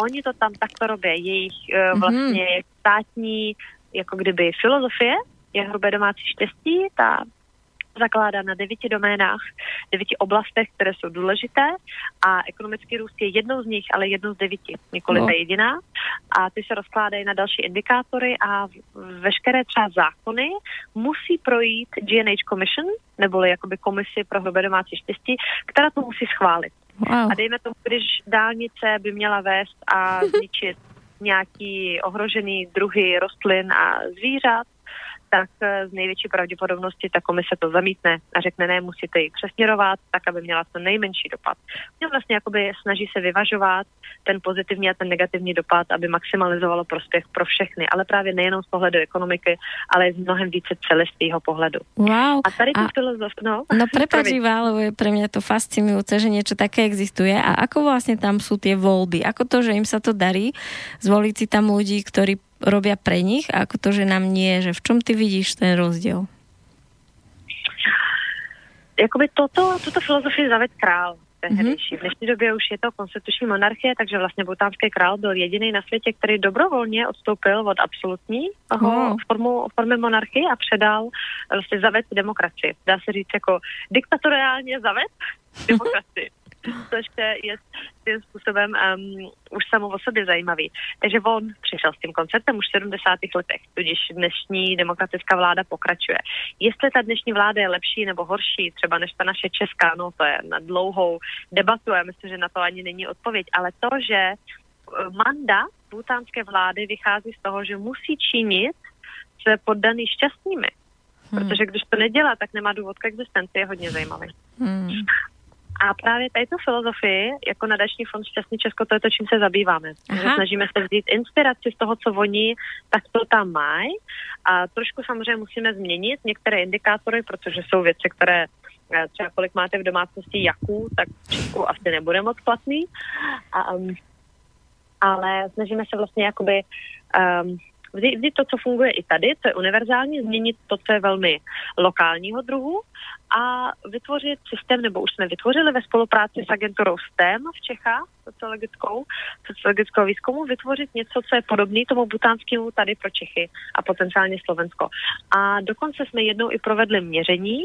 B: Oni to tam takto robí. Jejich uh, vlastně mm-hmm. státní, jako kdyby filozofie, je hrubé domácí štěstí, ta zakládá na devíti doménách, devíti oblastech, které jsou důležité a ekonomický růst je jednou z nich, ale jednou z devíti, nikoli no. ta jediná. A ty se rozkládají na další indikátory a veškeré třeba zákony musí projít GNH Commission, neboli jakoby komisi pro hrubé domácí štěstí, která to musí schválit. Wow. A dejme tomu, když dálnice by měla vést a zničit nějaký ohrožený druhy rostlin a zvířat, tak z největší pravděpodobnosti ta komise to zamítne a řekne, ne, musíte ji přesměrovat, tak, aby měla co nejmenší dopad. Mě vlastně jakoby snaží se vyvažovat ten pozitivní a ten negativní dopad, aby maximalizovalo prospěch pro všechny, ale právě nejenom z pohledu ekonomiky, ale z mnohem více celistvého pohledu.
A: Wow.
B: A tady a... filozof, no.
A: No prepač, ale je pre mňa to fascinujúce, že niečo také existuje. A ako vlastne tam sú tie voľby? Ako to, že im sa to darí zvoliť si tam ľudí, ktorí robia pre nich a ako to, že nám nie, že v čom ty vidíš ten rozdíl?
B: Jakoby toto, tuto filozofii zaved král tehdejší. Mm-hmm. V dnešní době už je to konstituční monarchie, takže vlastně butánský král byl jediný na světě, který dobrovolně odstoupil od absolutní oh. formu, formy monarchie a předal vlastně zaved demokracii. Dá se říct jako diktatoriálně zaved demokracii což je tím způsobem um, už samo o sobě zajímavý. Takže on přišel s tím konceptem už v 70. letech, tudíž dnešní demokratická vláda pokračuje. Jestli ta dnešní vláda je lepší nebo horší, třeba než ta naše česká, no to je na dlouhou debatu, já myslím, že na to ani není odpověď, ale to, že eh, manda butánské vlády vychází z toho, že musí činit se poddaný šťastnými. Hmm. Protože když to nedělá, tak nemá důvod k existenci, je hodně zajímavý. Hmm. A právě tady tu filozofii, jako nadační fond Šťastný Česko, to je to, čím se zabýváme. Že snažíme se vzít inspiraci z toho, co oni tak to tam mají. A trošku samozřejmě musíme změnit některé indikátory, protože jsou věci, které eh, třeba kolik máte v domácnosti jaků, tak v Česku asi nebude moc platný. A, um, ale snažíme se vlastně jakoby um, vzít, vzít to, co funguje i tady, co je univerzální, změnit to, co je velmi lokálního druhu a vytvořit systém, nebo už jsme vytvořili ve spolupráci s agenturou STEM v Čechách, sociologickou, sociologického výzkumu, vytvořit něco, co je podobné tomu butánskému tady pro Čechy a potenciálně Slovensko. A dokonce jsme jednou i provedli měření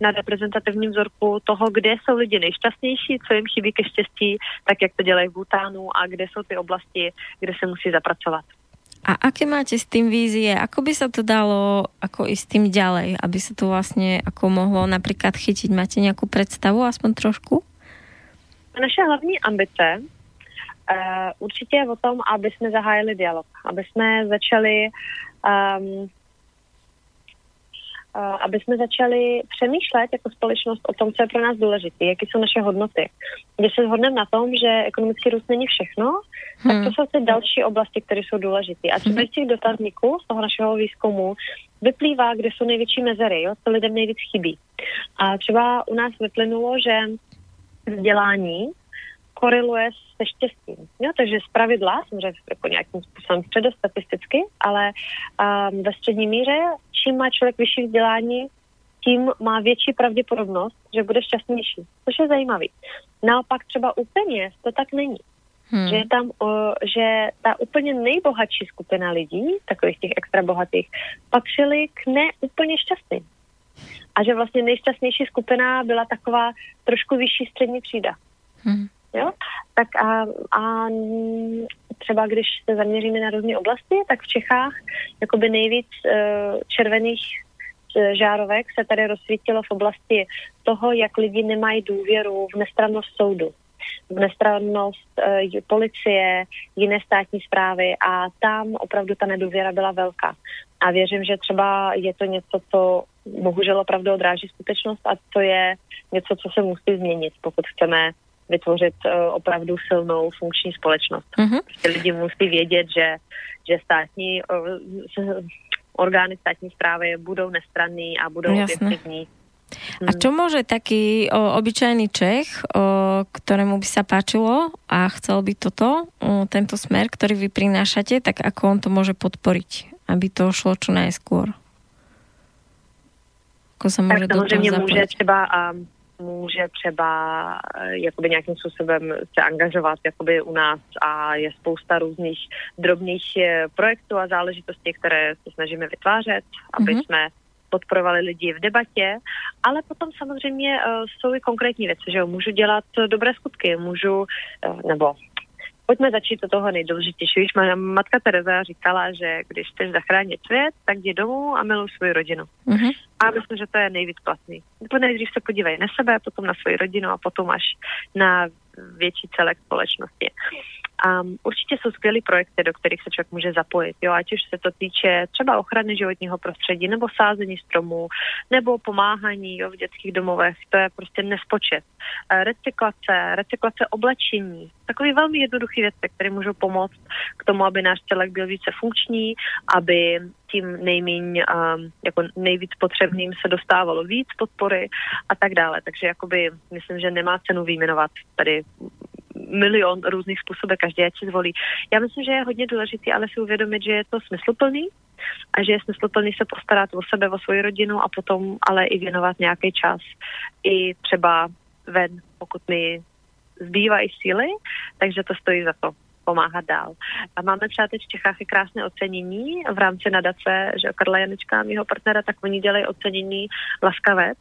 B: na reprezentativním vzorku toho, kde jsou lidi nejšťastnější, co jim chybí ke štěstí, tak jak to dělají v Butánu a kde jsou ty oblasti, kde se musí zapracovat.
A: A aké máte s tým vízie? Ako by sa to dalo ako s tým ďalej, aby sa to vlastne ako mohlo napríklad chytiť? Máte nejakú predstavu, aspoň trošku?
B: Naše hlavní ambice uh, určitě je o tom, aby jsme zahájili dialog, aby jsme začali um, aby jsme začali přemýšlet jako společnost o tom, co je pro nás důležité, jaké jsou naše hodnoty. Když se shodneme na tom, že ekonomický růst není všechno, hmm. tak to jsou ty další oblasti, které jsou důležité. A třeba z těch dotazníků, z toho našeho výzkumu, vyplývá, kde jsou největší mezery, jo, co lidem nejvíc chybí. A třeba u nás vyplynulo, že vzdělání koreluje se štěstím. Jo, takže z pravidla, samozřejmě jako nějakým způsobem středostatisticky, ale um, ve střední míře, čím má člověk vyšší vzdělání, tím má větší pravděpodobnost, že bude šťastnější. Což je zajímavý. Naopak třeba u peněz to tak není. Hmm. Že je tam, o, že ta úplně nejbohatší skupina lidí, takových těch extra bohatých, patřili k neúplně šťastným. A že vlastně nejšťastnější skupina byla taková trošku vyšší střední třída. Hmm. Jo? Tak a, a třeba když se zaměříme na různé oblasti, tak v Čechách jakoby nejvíc uh, červených e, žárovek se tady rozsvítilo v oblasti toho, jak lidi nemají důvěru v nestrannost soudu v nestrannost uh, policie, jiné státní zprávy a tam opravdu ta nedůvěra byla velká. A věřím, že třeba je to něco, co bohužel opravdu odráží skutečnost a to je něco, co se musí změnit, pokud chceme vytvořit uh, opravdu silnou funkční společnost. Mm-hmm. Prostě lidi musí vědět, že, že státní uh, orgány státní zprávy budou nestranní a budou objektivní.
A: A čo môže taký o, obyčajný Čech, o, ktorému by sa páčilo a chcel by toto, o, tento smer, ktorý vy prinášate, tak ako on to môže podporiť, aby to šlo čo najskôr?
B: Ako sa môže tak samozřejmě může třeba um, může třeba eh, jakoby nějakým způsobem se angažovat jakoby u nás a je spousta různých drobných eh, projektů a záležitostí, které se snažíme vytvářet, aby mm-hmm. jsme podporovali lidi v debatě, ale potom samozřejmě uh, jsou i konkrétní věci, že jo, můžu dělat dobré skutky, můžu, uh, nebo pojďme začít od toho nejdůležitějšího. Když má matka Tereza říkala, že když chceš zachránit svět, tak jdi domů a miluj svou rodinu. Mm-hmm. A myslím, že to je nejvíc platný. Nebo nejdřív se podívej na sebe, potom na svoji rodinu a potom až na větší celek společnosti. Um, určitě jsou skvělé projekty, do kterých se člověk může zapojit, jo, ať už se to týče třeba ochrany životního prostředí, nebo sázení stromů, nebo pomáhání jo, v dětských domovech, to je prostě nespočet. E, recyklace, recyklace oblečení, takové velmi jednoduché věci, které můžou pomoct k tomu, aby náš celek byl více funkční, aby tím nejméně, um, jako nejvíc potřebným se dostávalo víc podpory a tak dále. Takže jakoby myslím, že nemá cenu výjmenovat tady milion různých způsobů, každý ať si zvolí. Já myslím, že je hodně důležité, ale si uvědomit, že je to smysluplný a že je smysluplný se postarat o sebe, o svoji rodinu a potom ale i věnovat nějaký čas i třeba ven, pokud mi zbývají síly, takže to stojí za to pomáhat dál. A máme třeba teď v Čechách i krásné ocenění v rámci nadace, že Karla Janečka, mého partnera, tak oni dělají ocenění Laskavec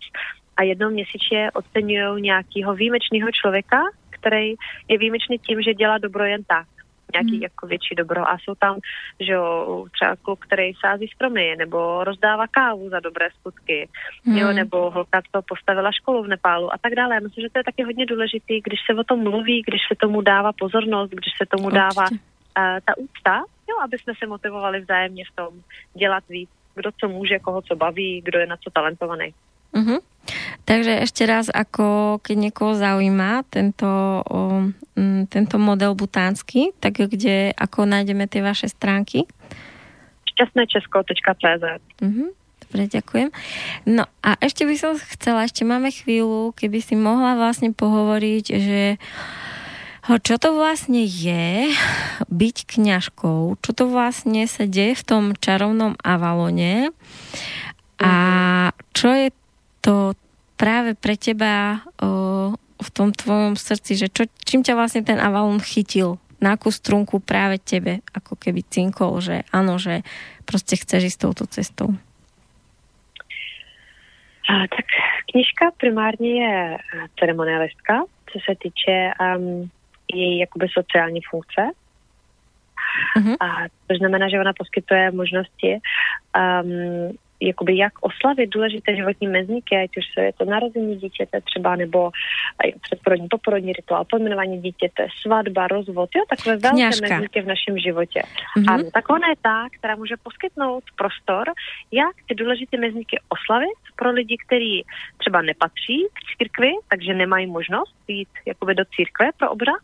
B: a jednou měsíčně oceňují nějakého výjimečného člověka, který je výjimečný tím, že dělá dobro jen tak nějaký hmm. jako větší dobro a jsou tam, že jo, třeba kluk, který sází stromy, nebo rozdává kávu za dobré skutky, hmm. jo, nebo holka, co postavila školu v Nepálu a tak dále. Já myslím, že to je taky hodně důležitý, když se o tom mluví, když se tomu dává pozornost, když se tomu Určitě. dává uh, ta úcta, jo, aby jsme se motivovali vzájemně v tom dělat víc, kdo co může, koho co baví, kdo je na co talentovaný.
A: Uh-huh. Takže ešte raz, ako keď niekoho zaujíma tento, o, m, tento model butánsky, tak kde, ako nájdeme tie vaše stránky?
B: šťastnéčesko.cz
A: uh-huh. Dobre, ďakujem. No a ešte by som chcela, ešte máme chvíľu, keby si mohla vlastne pohovoriť, že čo to vlastne je byť kňažkou, čo to vlastne sa deje v tom čarovnom Avalone a čo je to práve pre teba o, v tom tvojom srdci, že čo, čím ťa vlastne ten Avalon chytil? Na akú strunku práve tebe, ako keby cinkol, že áno, že proste chceš ísť touto cestou?
B: A, tak knižka primárně je ceremonialistka, co se týče um, její jakoby sociální funkce. Uh-huh. A to znamená, že ona poskytuje možnosti um, jakoby jak oslavit důležité životní mezníky, ať už je to narození dítěte třeba, nebo předporodní, poporodní rituál, pojmenování dítěte, svatba, rozvod, jo, takové velké Kňažka. mezníky v našem životě. Mm-hmm. Ano, tak ona je ta, která může poskytnout prostor, jak ty důležité mezníky oslavit pro lidi, kteří třeba nepatří k církvi, takže nemají možnost jít jakoby do církve pro obřad,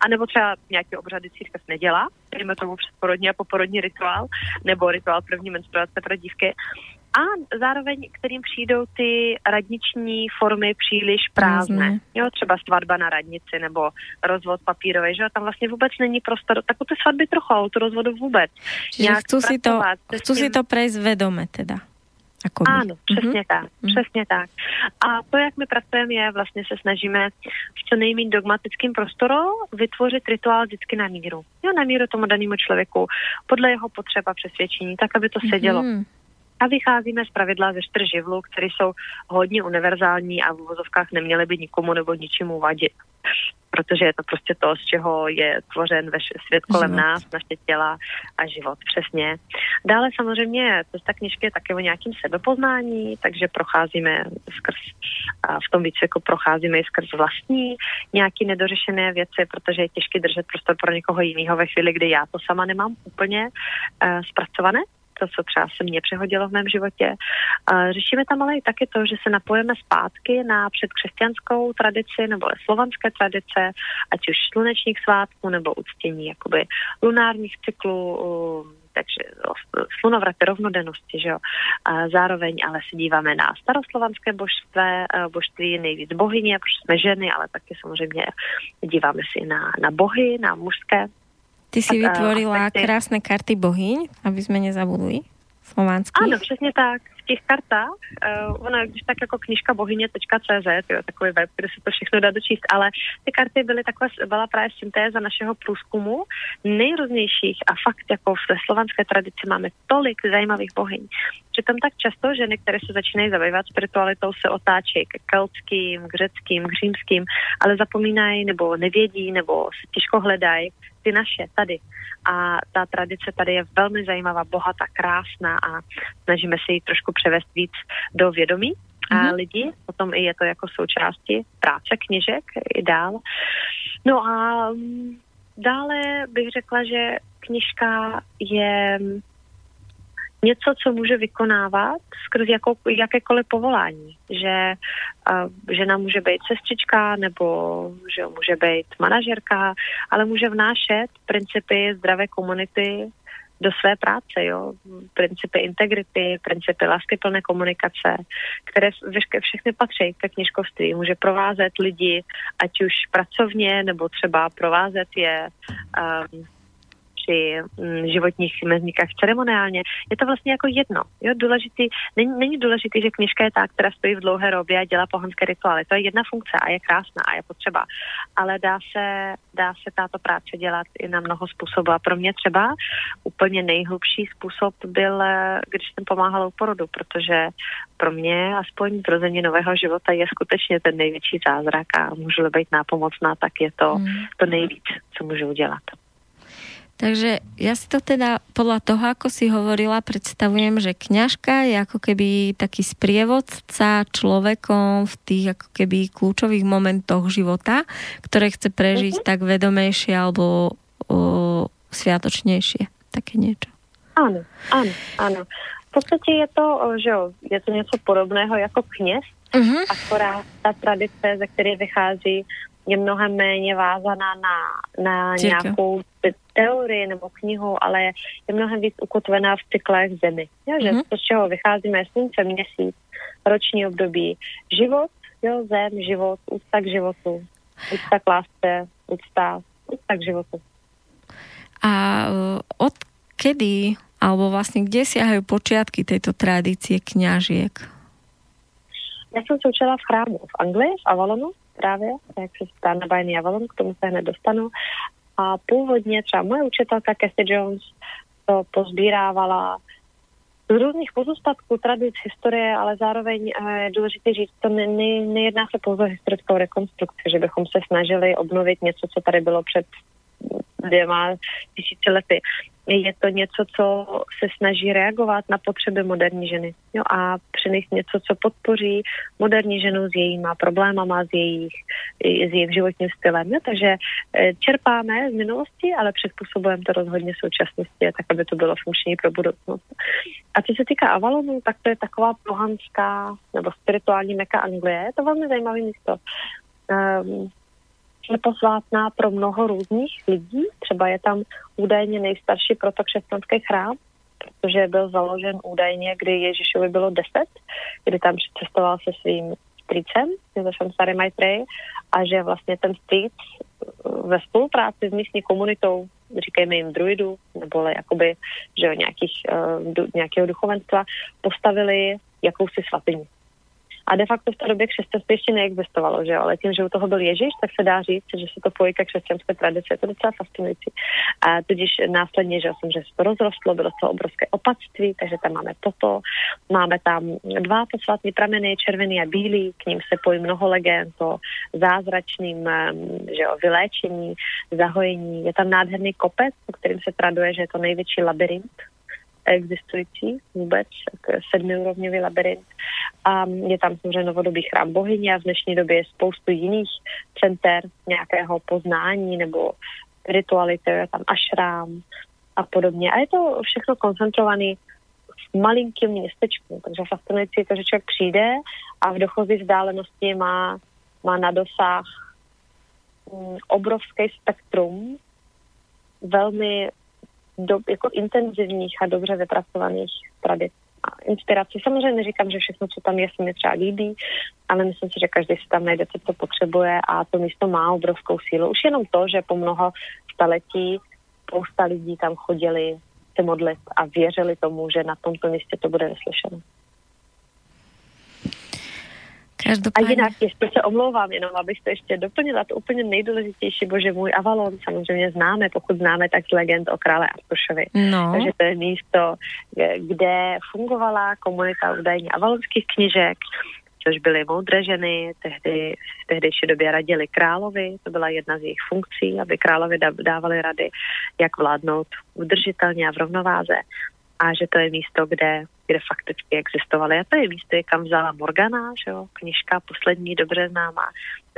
B: a nebo třeba nějaké obřady církev nedělá, dejme tomu předporodní a poporodní rituál, nebo rituál první menstruace pro dívky, a zároveň, kterým přijdou ty radniční formy příliš prázdné. Jo, třeba svatba na radnici nebo rozvod papírový, že tam vlastně vůbec není prostor. Tak u ty svatby trochu, ale tu rozvodu vůbec.
A: Čiže chcú si, to, chcú si to prejsť vedome teda. Akoby.
B: Ano, přesně mm-hmm. tak, mm-hmm. přesně tak. A to, jak my pracujeme, je vlastně se snažíme v co nejméně dogmatickým prostoru vytvořit rituál vždycky na míru. Jo, na míru tomu danému člověku, podle jeho potřeba přesvědčení, tak, aby to sedělo. Mm-hmm. A vycházíme z pravidla ze čtyř živlů, které jsou hodně univerzální a v uvozovkách neměly by nikomu nebo ničemu vadit. Protože je to prostě to, z čeho je tvořen ve svět kolem život. nás, naše těla a život, přesně. Dále samozřejmě ta knižka je také o nějakém sebepoznání, takže procházíme skrz, a v tom výcviku procházíme i skrz vlastní nějaké nedořešené věci, protože je těžké držet prostor pro někoho jiného ve chvíli, kdy já to sama nemám úplně uh, zpracované to, co třeba se mně přehodilo v mém životě. Řešíme tam ale i taky to, že se napojeme zpátky na předkřesťanskou tradici nebo slovanské tradice, ať už slunečních svátků nebo uctění jakoby lunárních cyklů, takže slunovraty rovnodennosti, že jo. A zároveň ale se díváme na staroslovanské božství, eh, božství nejvíc bohyně, protože jsme ženy, ale taky samozřejmě díváme si na, na bohy, na mužské
A: Ty si vytvorila krásne karty bohyň, aby sme nezabudli slovanských.
B: Ano, přesně tak. V těch kartách, uh, ona když tak jako knižka bohyně.cz, jo, takový web, kde se to všechno dá dočíst, ale ty karty byly takové, byla právě syntéza našeho průzkumu nejrůznějších a fakt jako v slovanské tradici máme tolik zajímavých bohyň. Přitom tak často ženy, které se začínají zabývat spiritualitou, se otáčejí k keltským, k řeckým, k římským, ale zapomínají nebo nevědí nebo se těžko hledají ty naše tady. A ta tradice tady je velmi zajímavá, bohatá, krásná a snažíme se ji trošku převést víc do vědomí mm-hmm. lidí. Potom i je to jako součástí práce kněžek i dál. No a mm, dále bych řekla, že knižka je něco, co může vykonávat skrz jakou, jakékoliv povolání. Že uh, žena může být sestřička nebo že může být manažerka, ale může vnášet principy zdravé komunity do své práce, jo. Principy integrity, principy láskyplné komunikace, které všechny patří ke knižkovství. Může provázet lidi, ať už pracovně, nebo třeba provázet je um, při mm, životních mezníkách ceremoniálně, je to vlastně jako jedno. Jo? Důležitý, není, není důležitý, že knižka je ta, která stojí v dlouhé robě a dělá pohanské rituály. To je jedna funkce a je krásná a je potřeba. Ale dá se, dá se tato práce dělat i na mnoho způsobů. A pro mě třeba úplně nejhlubší způsob byl, když jsem pomáhala u porodu, protože pro mě aspoň zrození nového života je skutečně ten největší zázrak a můžu být nápomocná, tak je to mm. to nejvíc, co můžu udělat.
A: Takže ja si to teda podľa toho, ako si hovorila, predstavujem, že kňažka je ako keby taký sprievodca človekom v tých ako keby kľúčových momentoch života, ktoré chce prežiť mm-hmm. tak vedomejšie alebo o, sviatočnejšie. Také niečo.
B: Ano, ano, ano. V podstatě je to, že jo, je to něco podobného jako kněz, mm-hmm. akorát ta tradice, ze které vychází, je mnohem méně vázaná na, na nějakou teorii nebo knihu, ale je mnohem víc ukotvená v cyklech Zemi. Jo, že mm-hmm. to, z čeho vycházíme, je slunce, měsíc, roční období, život, jo, zem, život, úcta k životu, úcta k lásce, úcta, úcta k životu.
A: A uh, od kedy, alebo vlastně kde siahajú počiatky tejto tradície kňažiek?
B: Já jsem se učila v chrámu v Anglii, v Avalonu, právě, jak se stá na Bajný Avalon, k tomu se hned dostanu. A původně třeba moje učitelka Cassie Jones to pozbírávala z různých pozůstatků, tradic, historie, ale zároveň eh, je důležité říct, to ne, ne, nejedná se pouze o historickou rekonstrukci, že bychom se snažili obnovit něco, co tady bylo před dvěma tisíci lety je to něco, co se snaží reagovat na potřeby moderní ženy jo, a přinést něco, co podpoří moderní ženu s jejíma problémama, s jejich, s jejich životním stylem. Jo. Takže eh, čerpáme z minulosti, ale přizpůsobujeme to rozhodně současnosti, tak aby to bylo funkční pro budoucnost. A co se týká Avalonu, tak to je taková pohanská nebo spirituální meka Anglie. Je to velmi zajímavé místo. Um, posvátná pro mnoho různých lidí. Třeba je tam údajně nejstarší protokřesťanský chrám, protože byl založen údajně, kdy Ježíšovi bylo deset, kdy tam cestoval se svým strýcem, Josefem Sarimajtrej, a že vlastně ten strýc eh, ve spolupráci s místní komunitou, říkejme jim druidů, nebo jakoby, že nějakých, du, nějakého duchovenstva, postavili jakousi svatyni. A de facto v té době křesťanství ještě neexistovalo, že jo? ale tím, že u toho byl Ježíš, tak se dá říct, že se to pojí ke křesťanské tradici. Je to docela fascinující. A tudíž následně, že, jsem, že se to rozrostlo, bylo to obrovské opatství, takže tam máme toto. Máme tam dva posvátní prameny, červený a bílý, k ním se pojí mnoho legend o zázračným že jo, vyléčení, zahojení. Je tam nádherný kopec, o kterým se traduje, že je to největší labirint existující vůbec, sedmiúrovňový labirint. A je tam samozřejmě novodobý chrám bohyně a v dnešní době je spoustu jiných center nějakého poznání nebo spirituality, je tam ašrám a podobně. A je to všechno koncentrované v malinkém městečku, takže fascinující je to, že člověk přijde a v dochozí vzdálenosti má, má na dosah mm, obrovský spektrum velmi do, jako intenzivních a dobře vypracovaných tradic a inspirací. Samozřejmě neříkám, že všechno, co tam je, se mi třeba líbí, ale myslím si, že každý si tam najde, co to potřebuje a to místo má obrovskou sílu. Už jenom to, že po mnoho staletí spousta lidí tam chodili se modlit a věřili tomu, že na tomto místě to bude vyslyšeno.
A: Každopádně...
B: A jinak ještě se omlouvám, jenom abych to ještě doplnila, to úplně nejdůležitější, bože můj Avalon samozřejmě známe, pokud známe, tak z legend o krále Artušovi.
A: No.
B: Takže to je místo, kde fungovala komunita údajně avalonských knižek, což byly moudré ženy, tehdy, v tehdejší době radili královi, to byla jedna z jejich funkcí, aby královi dávali rady, jak vládnout udržitelně a v rovnováze a že to je místo, kde kde fakticky existovaly. A to je místo, kam vzala Morgana, že jo, knižka poslední dobře známá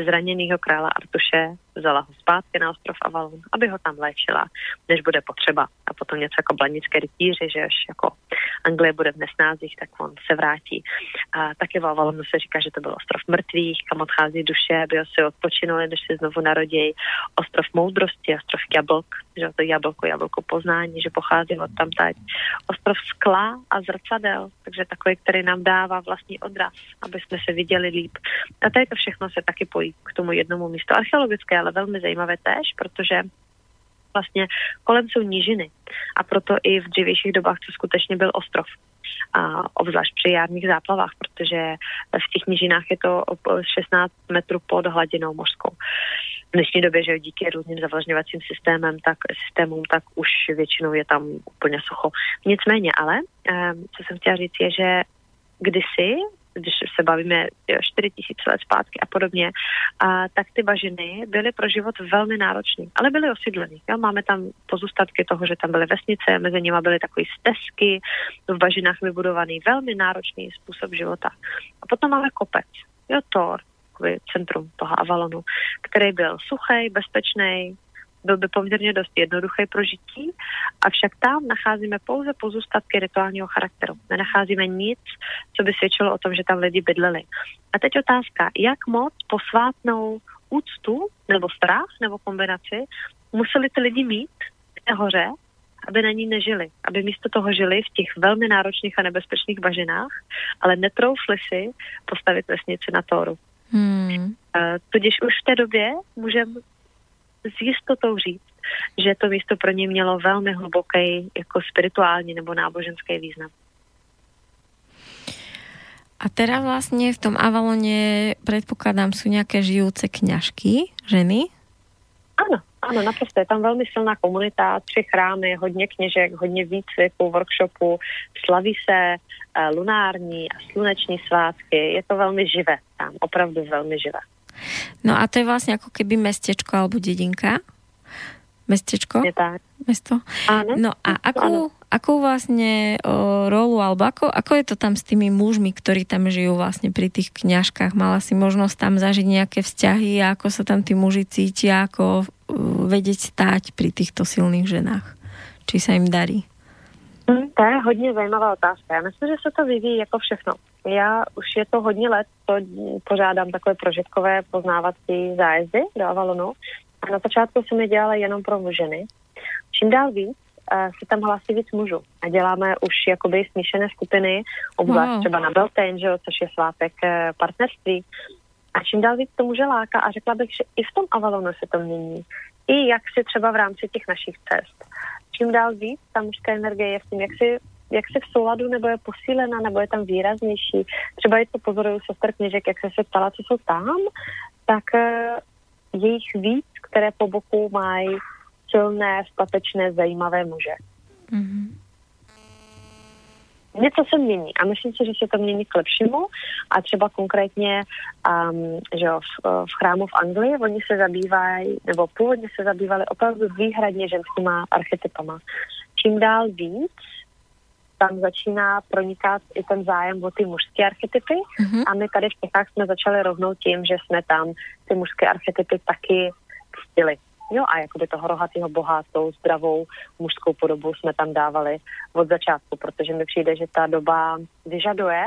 B: zraněného krála Artuše, vzala ho zpátky na ostrov Avalon, aby ho tam léčila, než bude potřeba. A potom něco jako blanické rytíři, že až jako Anglie bude v nesnázích, tak on se vrátí. A taky v Avalonu se říká, že to byl ostrov mrtvých, kam odchází duše, aby ho si odpočinuli, než se znovu narodějí. Ostrov moudrosti, ostrov jablk, že to jablko, jablko poznání, že pochází od tam. Ostrov skla a zrcadel, takže takový, který nám dává vlastní odraz, aby jsme se viděli líp. A tady to všechno se taky pojí k tomu jednomu místu. Archeologické, ale velmi zajímavé též, protože vlastně kolem jsou nížiny a proto i v dřívějších dobách to skutečně byl ostrov. A obzvlášť při jarních záplavách, protože v těch nížinách je to 16 metrů pod hladinou mořskou. V dnešní době, že díky různým zavlažňovacím systémem, tak, systémům, tak už většinou je tam úplně sucho. Nicméně, ale co jsem chtěla říct, je, že kdysi když se bavíme 4 tisíc let zpátky a podobně, a, tak ty bažiny byly pro život velmi náročné, ale byly osídleny. Máme tam pozůstatky toho, že tam byly vesnice, mezi nimi byly takové stezky, v bažinách vybudovaný velmi náročný způsob života. A potom máme kopec, jo, Thor, centrum toho Avalonu, který byl suchý, bezpečný, byl by poměrně dost jednoduché pro žití, avšak tam nacházíme pouze pozůstatky rituálního charakteru. Nenacházíme nic, co by svědčilo o tom, že tam lidi bydleli. A teď otázka, jak moc posvátnou úctu nebo strach nebo kombinaci museli ty lidi mít v té hoře, aby na ní nežili, aby místo toho žili v těch velmi náročných a nebezpečných bažinách, ale netroufli si postavit vesnici na Tóru. Hmm. Tudíž už v té době můžeme s jistotou říct, že to místo pro ně mělo velmi hluboký jako spirituální nebo náboženský význam.
A: A teda vlastně v tom Avalone, předpokládám, jsou nějaké žijúce kňažky, ženy?
B: Ano, ano, naprosto. Je tam velmi silná komunita, tři chrámy, hodně kněžek, hodně výcviku, workshopu, slaví se uh, lunární a sluneční svátky. Je to velmi živé tam, opravdu velmi živé.
A: No a to je vlastne ako keby mestečko alebo dedinka. Mestečko?
B: Je tak.
A: Mesto?
B: Áno.
A: No a akú, akú vlastne o, rolu, alebo ako, ako je to tam s tými mužmi, ktorí tam žijú vlastne pri tých kňažkách? Mala si možnosť tam zažiť nejaké vzťahy a ako sa tam tí muži cítia, ako vedieť stáť pri týchto silných ženách? Či sa im darí?
B: Hmm, to je hodně zajímavá otázka. Já myslím, že se to vyvíjí jako všechno. Já už je to hodně let, to pořádám takové prožitkové poznávací zájezdy do Avalonu. A na začátku jsem je dělala jenom pro ženy. Čím dál víc se tam hlásí víc mužů. A děláme už jakoby smíšené skupiny, obzvlášť wow. třeba na Beltane, že což je svátek uh, partnerství. A čím dál víc to může láka a řekla bych, že i v tom Avalonu se to mění. I jak si třeba v rámci těch našich cest. Čím dál víc ta mužská energie je v tím, jak si jak se v souladu, nebo je posílena, nebo je tam výraznější. Třeba i to pozoruju sestr kněžek, jak se se ptala, co jsou tam, tak uh, je jich víc, které po boku mají silné, statečné, zajímavé muže. Mm-hmm. Něco se mění a myslím si, že se to mění k lepšímu a třeba konkrétně um, že jo, v, v chrámu v Anglii oni se zabývají, nebo původně se zabývali opravdu výhradně ženskýma archetypama. Čím dál víc tam začíná pronikat i ten zájem o ty mužské archetypy mm-hmm. a my tady v Čechách jsme začali rovnou tím, že jsme tam ty mužské archetypy taky pustili. Jo, a jakoby toho rohatého boha, tou zdravou mužskou podobu jsme tam dávali od začátku, protože mi přijde, že ta doba vyžaduje,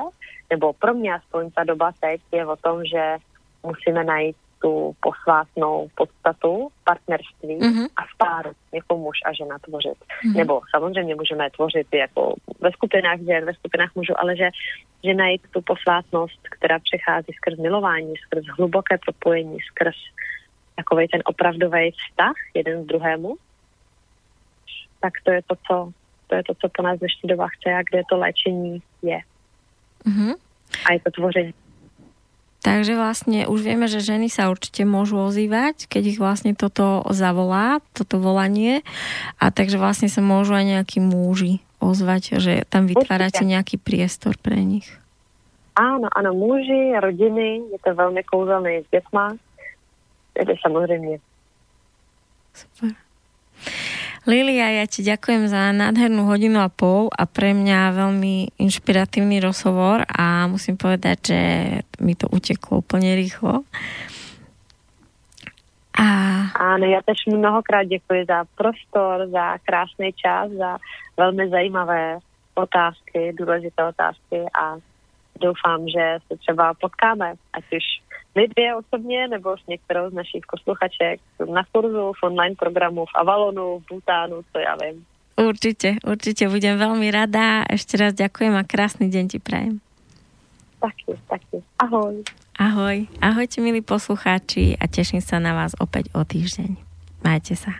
B: nebo pro mě aspoň ta doba teď je o tom, že musíme najít tu posvátnou podstatu partnerství mm-hmm. a v páru, jako muž a žena tvořit. Mm-hmm. Nebo samozřejmě můžeme tvořit jako ve skupinách žen, ve skupinách mužů, ale že, že najít tu posvátnost, která přechází skrz milování, skrz hluboké propojení, skrz takový ten opravdový vztah jeden k druhému, tak to je to, co, to je to, co po nás dnešní doba chce a kde to léčení je. Mm-hmm. A je to tvoření.
A: Takže vlastne už vieme, že ženy sa určite môžu ozývať, keď ich vlastne toto zavolá, toto volanie. A takže vlastne sa môžu aj nejakí muži ozvať, že tam vytvárate nejaký priestor pre nich.
B: Áno, áno, muži, rodiny, je to veľmi kouzelné s dětma. Takže samozrejme.
A: Super. Lilia, ja ti ďakujem za nádhernú hodinu a pol a pre mňa veľmi inšpiratívny rozhovor a musím povedať, že mi to uteklo úplne rýchlo.
B: A... Áno, ja tež mnohokrát děkuji za prostor, za krásný čas, za velmi zajímavé otázky, důležité otázky a doufám, že se třeba potkáme, ať už my dvě osobně, nebo některou z našich posluchaček na kurzu, v online programu, v Avalonu, v Butánu, co já vím.
A: Určite, určite, budem veľmi rada. Ešte raz ďakujem a krásny deň ti prajem.
B: Taky, taky. Ahoj.
A: Ahoj. Ahojte, milí poslucháči a teším sa na vás opäť o týždeň. Majte sa.